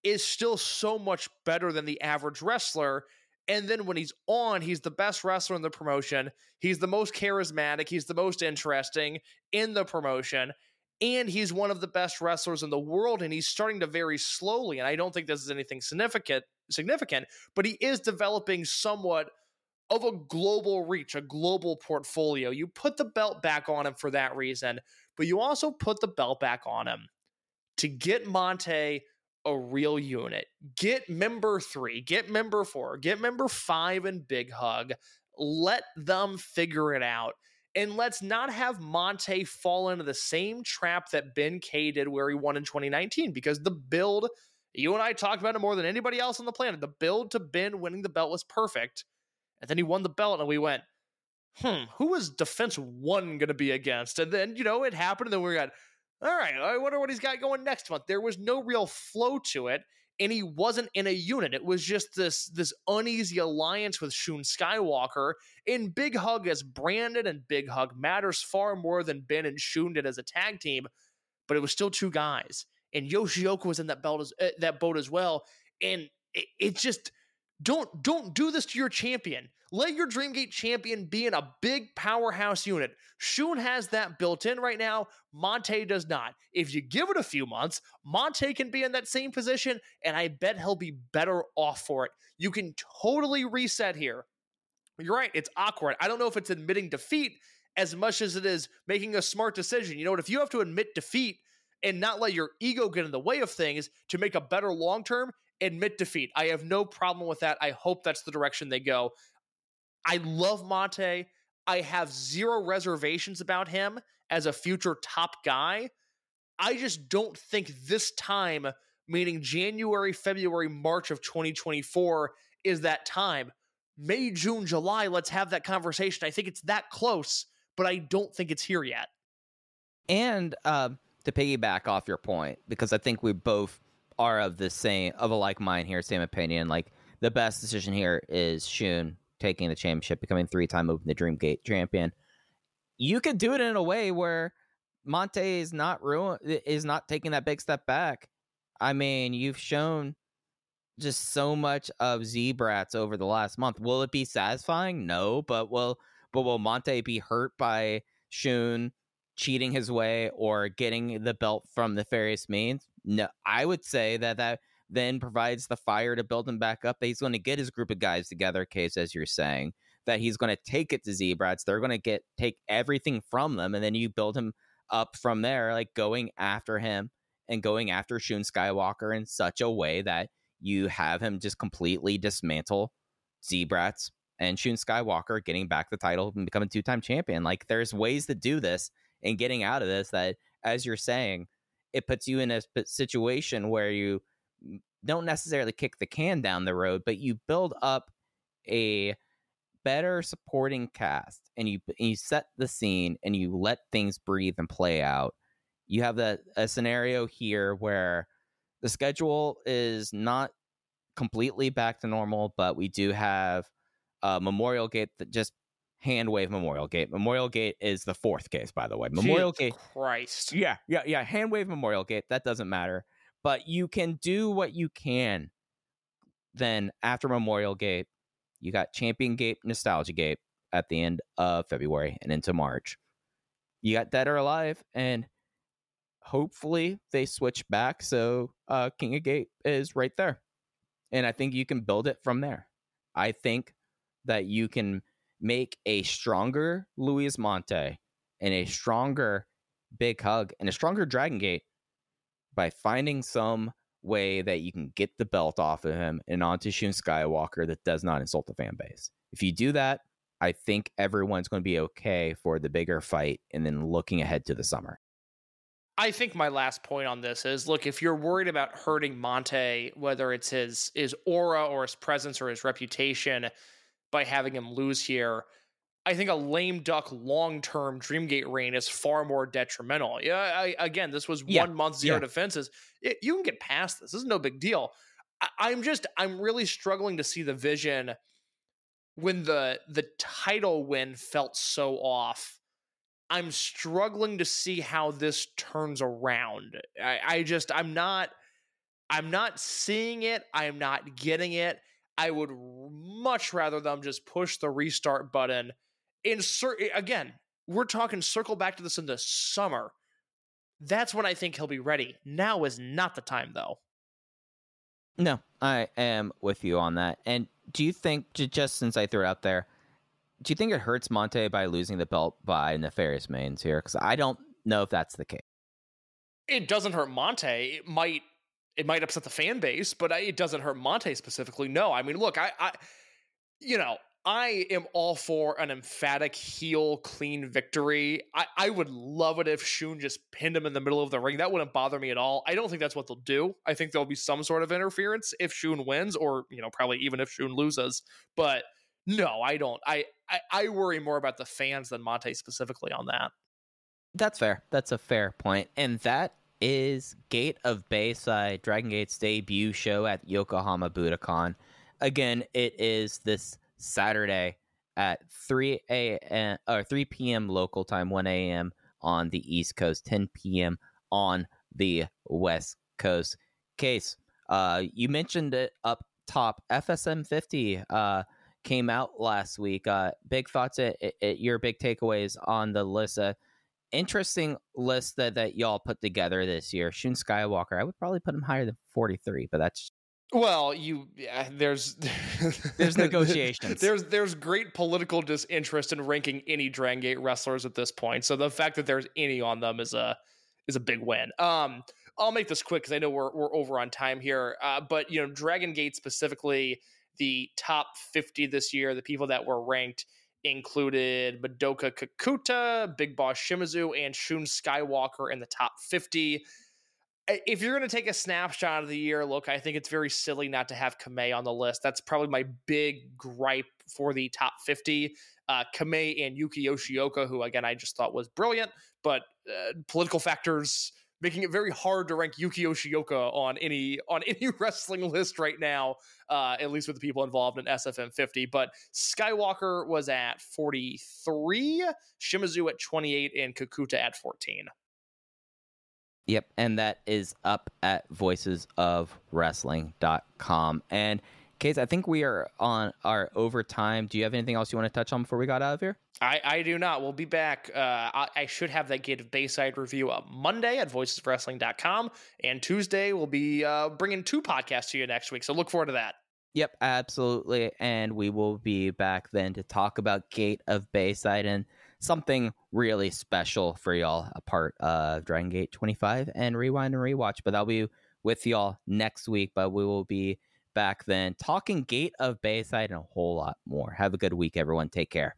is still so much better than the average wrestler. And then when he's on, he's the best wrestler in the promotion. He's the most charismatic. He's the most interesting in the promotion and he's one of the best wrestlers in the world and he's starting to vary slowly and i don't think this is anything significant significant but he is developing somewhat of a global reach a global portfolio you put the belt back on him for that reason but you also put the belt back on him to get Mante a real unit get member 3 get member 4 get member 5 and big hug let them figure it out and let's not have Mante fall into the same trap that Ben-K did where he won in 2019 because the build You and I talked about it more than anybody else on the planet. The build to Ben winning the belt was perfect. And then he won the belt, and we went, hmm, who is defense one going to be against? And then, you know, it happened, and then we got, all right, I wonder what he's got going next month. There was no real flow to it, and he wasn't in a unit. It was just this this uneasy alliance with Shun Skywalker. And Big Hug as Brandon and Big Hug matters far more than Ben and Shun did as a tag team, but it was still two guys. And Yoshioka was in that belt as uh, that boat as well. And it, it just don't don't do this to your champion. Let your Dreamgate champion be in a big powerhouse unit. Shun has that built in right now. Mante does not. If you give it a few months, Mante can be in that same position, and I bet he'll be better off for it. You can totally reset here. You're right, it's awkward. I don't know if it's admitting defeat as much as it is making a smart decision. You know what? If you have to admit defeat and not let your ego get in the way of things to make a better long term, admit defeat. I have no problem with that. I hope that's the direction they go. I love Mante. I have zero reservations about him as a future top guy. I just don't think this time, meaning January, February, March of 2024, is that time. May, June, July, let's have that conversation. I think it's that close, but I don't think it's here yet. And uh, to piggyback off your point, because I think we both are of the same, of a like mind here, same opinion. Like the best decision here is Shun taking the championship, becoming three time Open the Dreamgate champion. You could do it in a way where Mante is not ruin is not taking that big step back. I mean, you've shown just so much of Z-Brats over the last month. Will it be satisfying? No, but will but will Mante be hurt by Shun cheating his way or getting the belt from the various means? No, I would say that that then provides the fire to build him back up. That he's going to get his group of guys together, case as you're saying, that he's going to take it to Z-Brats. They're going to get take everything from them, and then you build him up from there, like going after him and going after Shun Skywalker in such a way that you have him just completely dismantle Z-Brats and Shun Skywalker getting back the title and becoming two time champion. Like there's ways to do this and getting out of this that, as you're saying, it puts you in a situation where you don't necessarily kick the can down the road, but you build up a better supporting cast and you and you set the scene and you let things breathe and play out. You have the a scenario here where the schedule is not completely back to normal, but we do have a Memorial Gate that just hand wave Memorial Gate. Memorial Gate is the fourth case, by the way. Memorial Jesus Gate. Christ. Yeah, yeah, yeah. Hand wave Memorial Gate. That doesn't matter. But you can do what you can. Then after Memorial Gate, you got Champion Gate, Nostalgia Gate at the end of February and into March. You got Dead or Alive, and hopefully they switch back so uh, King of Gate is right there. And I think you can build it from there. I think that you can make a stronger Luis Mante and a stronger Big Hug and a stronger Dragon Gate by finding some way that you can get the belt off of him and onto Shun Skywalker that does not insult the fan base. If you do that, I think everyone's going to be okay for the bigger fight and then looking ahead to the summer. I think my last point on this is look, if you're worried about hurting Mante, whether it's his his aura or his presence or his reputation by having him lose here, I think a lame duck long term Dreamgate reign is far more detrimental. Yeah, I, again, this was Yeah, one month zero yeah. defenses. It, you can get past this. This is no big deal. I, I'm just I'm really struggling to see the vision when the the title win felt so off. I'm struggling to see how this turns around. I, I just I'm not I'm not seeing it. I'm not getting it. I would much rather them just push the restart button. Insert again. We're talking circle back to this in the summer. That's when I think he'll be ready. Now is not the time, though. No, I am with you on that. And do you think, just since I threw it out there, do you think it hurts Mante by losing the belt by Nefarious Mains here? Because I don't know if that's the case. It doesn't hurt Mante. It might it might upset the fan base, but it doesn't hurt Mante specifically. No, I mean, look, I, I you know, I am all for an emphatic heel clean victory. I, I would love it if Shun just pinned him in the middle of the ring. That wouldn't bother me at all. I don't think that's what they'll do. I think there'll be some sort of interference if Shun wins, or you know, probably even if Shun loses. But no, I don't. I, I, I worry more about the fans than Mante specifically on that. That's fair. That's a fair point. And that is Gate of Bayside, Dragon Gate's debut show at Yokohama Budokan. Again, it is this Saturday at 3 a.m. or 3 p.m. local time, 1 a.m. on the East Coast, 10 p.m. on the West Coast. Case, uh, you mentioned it up top. FSM 50 uh, came out last week. Uh, big thoughts at, at, your big takeaways on the list. Interesting list that, that y'all put together this year. Shun Skywalker, I would probably put him higher than 43, but that's well, you yeah, there's there's negotiations. There's there's great political disinterest in ranking any Dragon Gate wrestlers at this point. So the fact that there's any on them is a is a big win. Um, I'll make this quick because I know we're we're over on time here. Uh, but you know, Dragon Gate specifically, the top 50 this year, the people that were ranked included Madoka Kakuta, Big Boss Shimizu, and Shun Skywalker in the top 50 if you're going to take a snapshot of the year, look, I think it's very silly not to have Kamei on the list. That's probably my big gripe for the top 50. Uh, Kamei and Yuki Yoshioka, who again I just thought was brilliant, but uh, political factors making it very hard to rank Yuki Yoshioka on any on any wrestling list right now, uh, at least with the people involved in SFM 50. But Skywalker was at 43, Shimizu at 28, and Kakuta at 14. Yep, and that is up at voicesofwrestling.com. And Case, I think we are on our overtime. Do you have anything else you want to touch on before we got out of here? I, I do not. We'll be back. Uh, I, I, should have that Gate of Bayside review up Monday at voicesofwrestling.com. And Tuesday, we'll be uh, bringing two podcasts to you next week. So look forward to that. Yep, absolutely. And we will be back then to talk about Gate of Bayside and something really special for y'all, a part of Dragon Gate 25 and Rewind and Rewatch. But I'll be with y'all next week, but we will be back then talking Gate of Bayside and a whole lot more. Have a good week, everyone. Take care.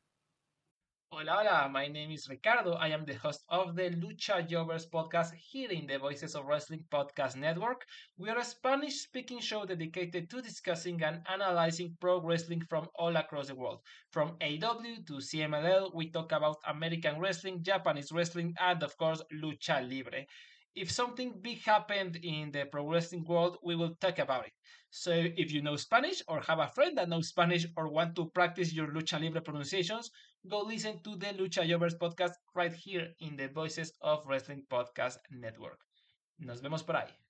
Hola, hola, my name is Ricardo. I am the host of the Lucha Jovers podcast here in the Voices of Wrestling Podcast Network. We are a Spanish speaking show dedicated to discussing and analyzing pro wrestling from all across the world. From AW to CMLL, we talk about American wrestling, Japanese wrestling, and of course, Lucha Libre if something big happened in the pro wrestling world, we will talk about it. So if you know Spanish or have a friend that knows Spanish or want to practice your lucha libre pronunciations, go listen to the Lucha Jovers podcast right here in the Voices of Wrestling Podcast Network. Nos vemos por ahí.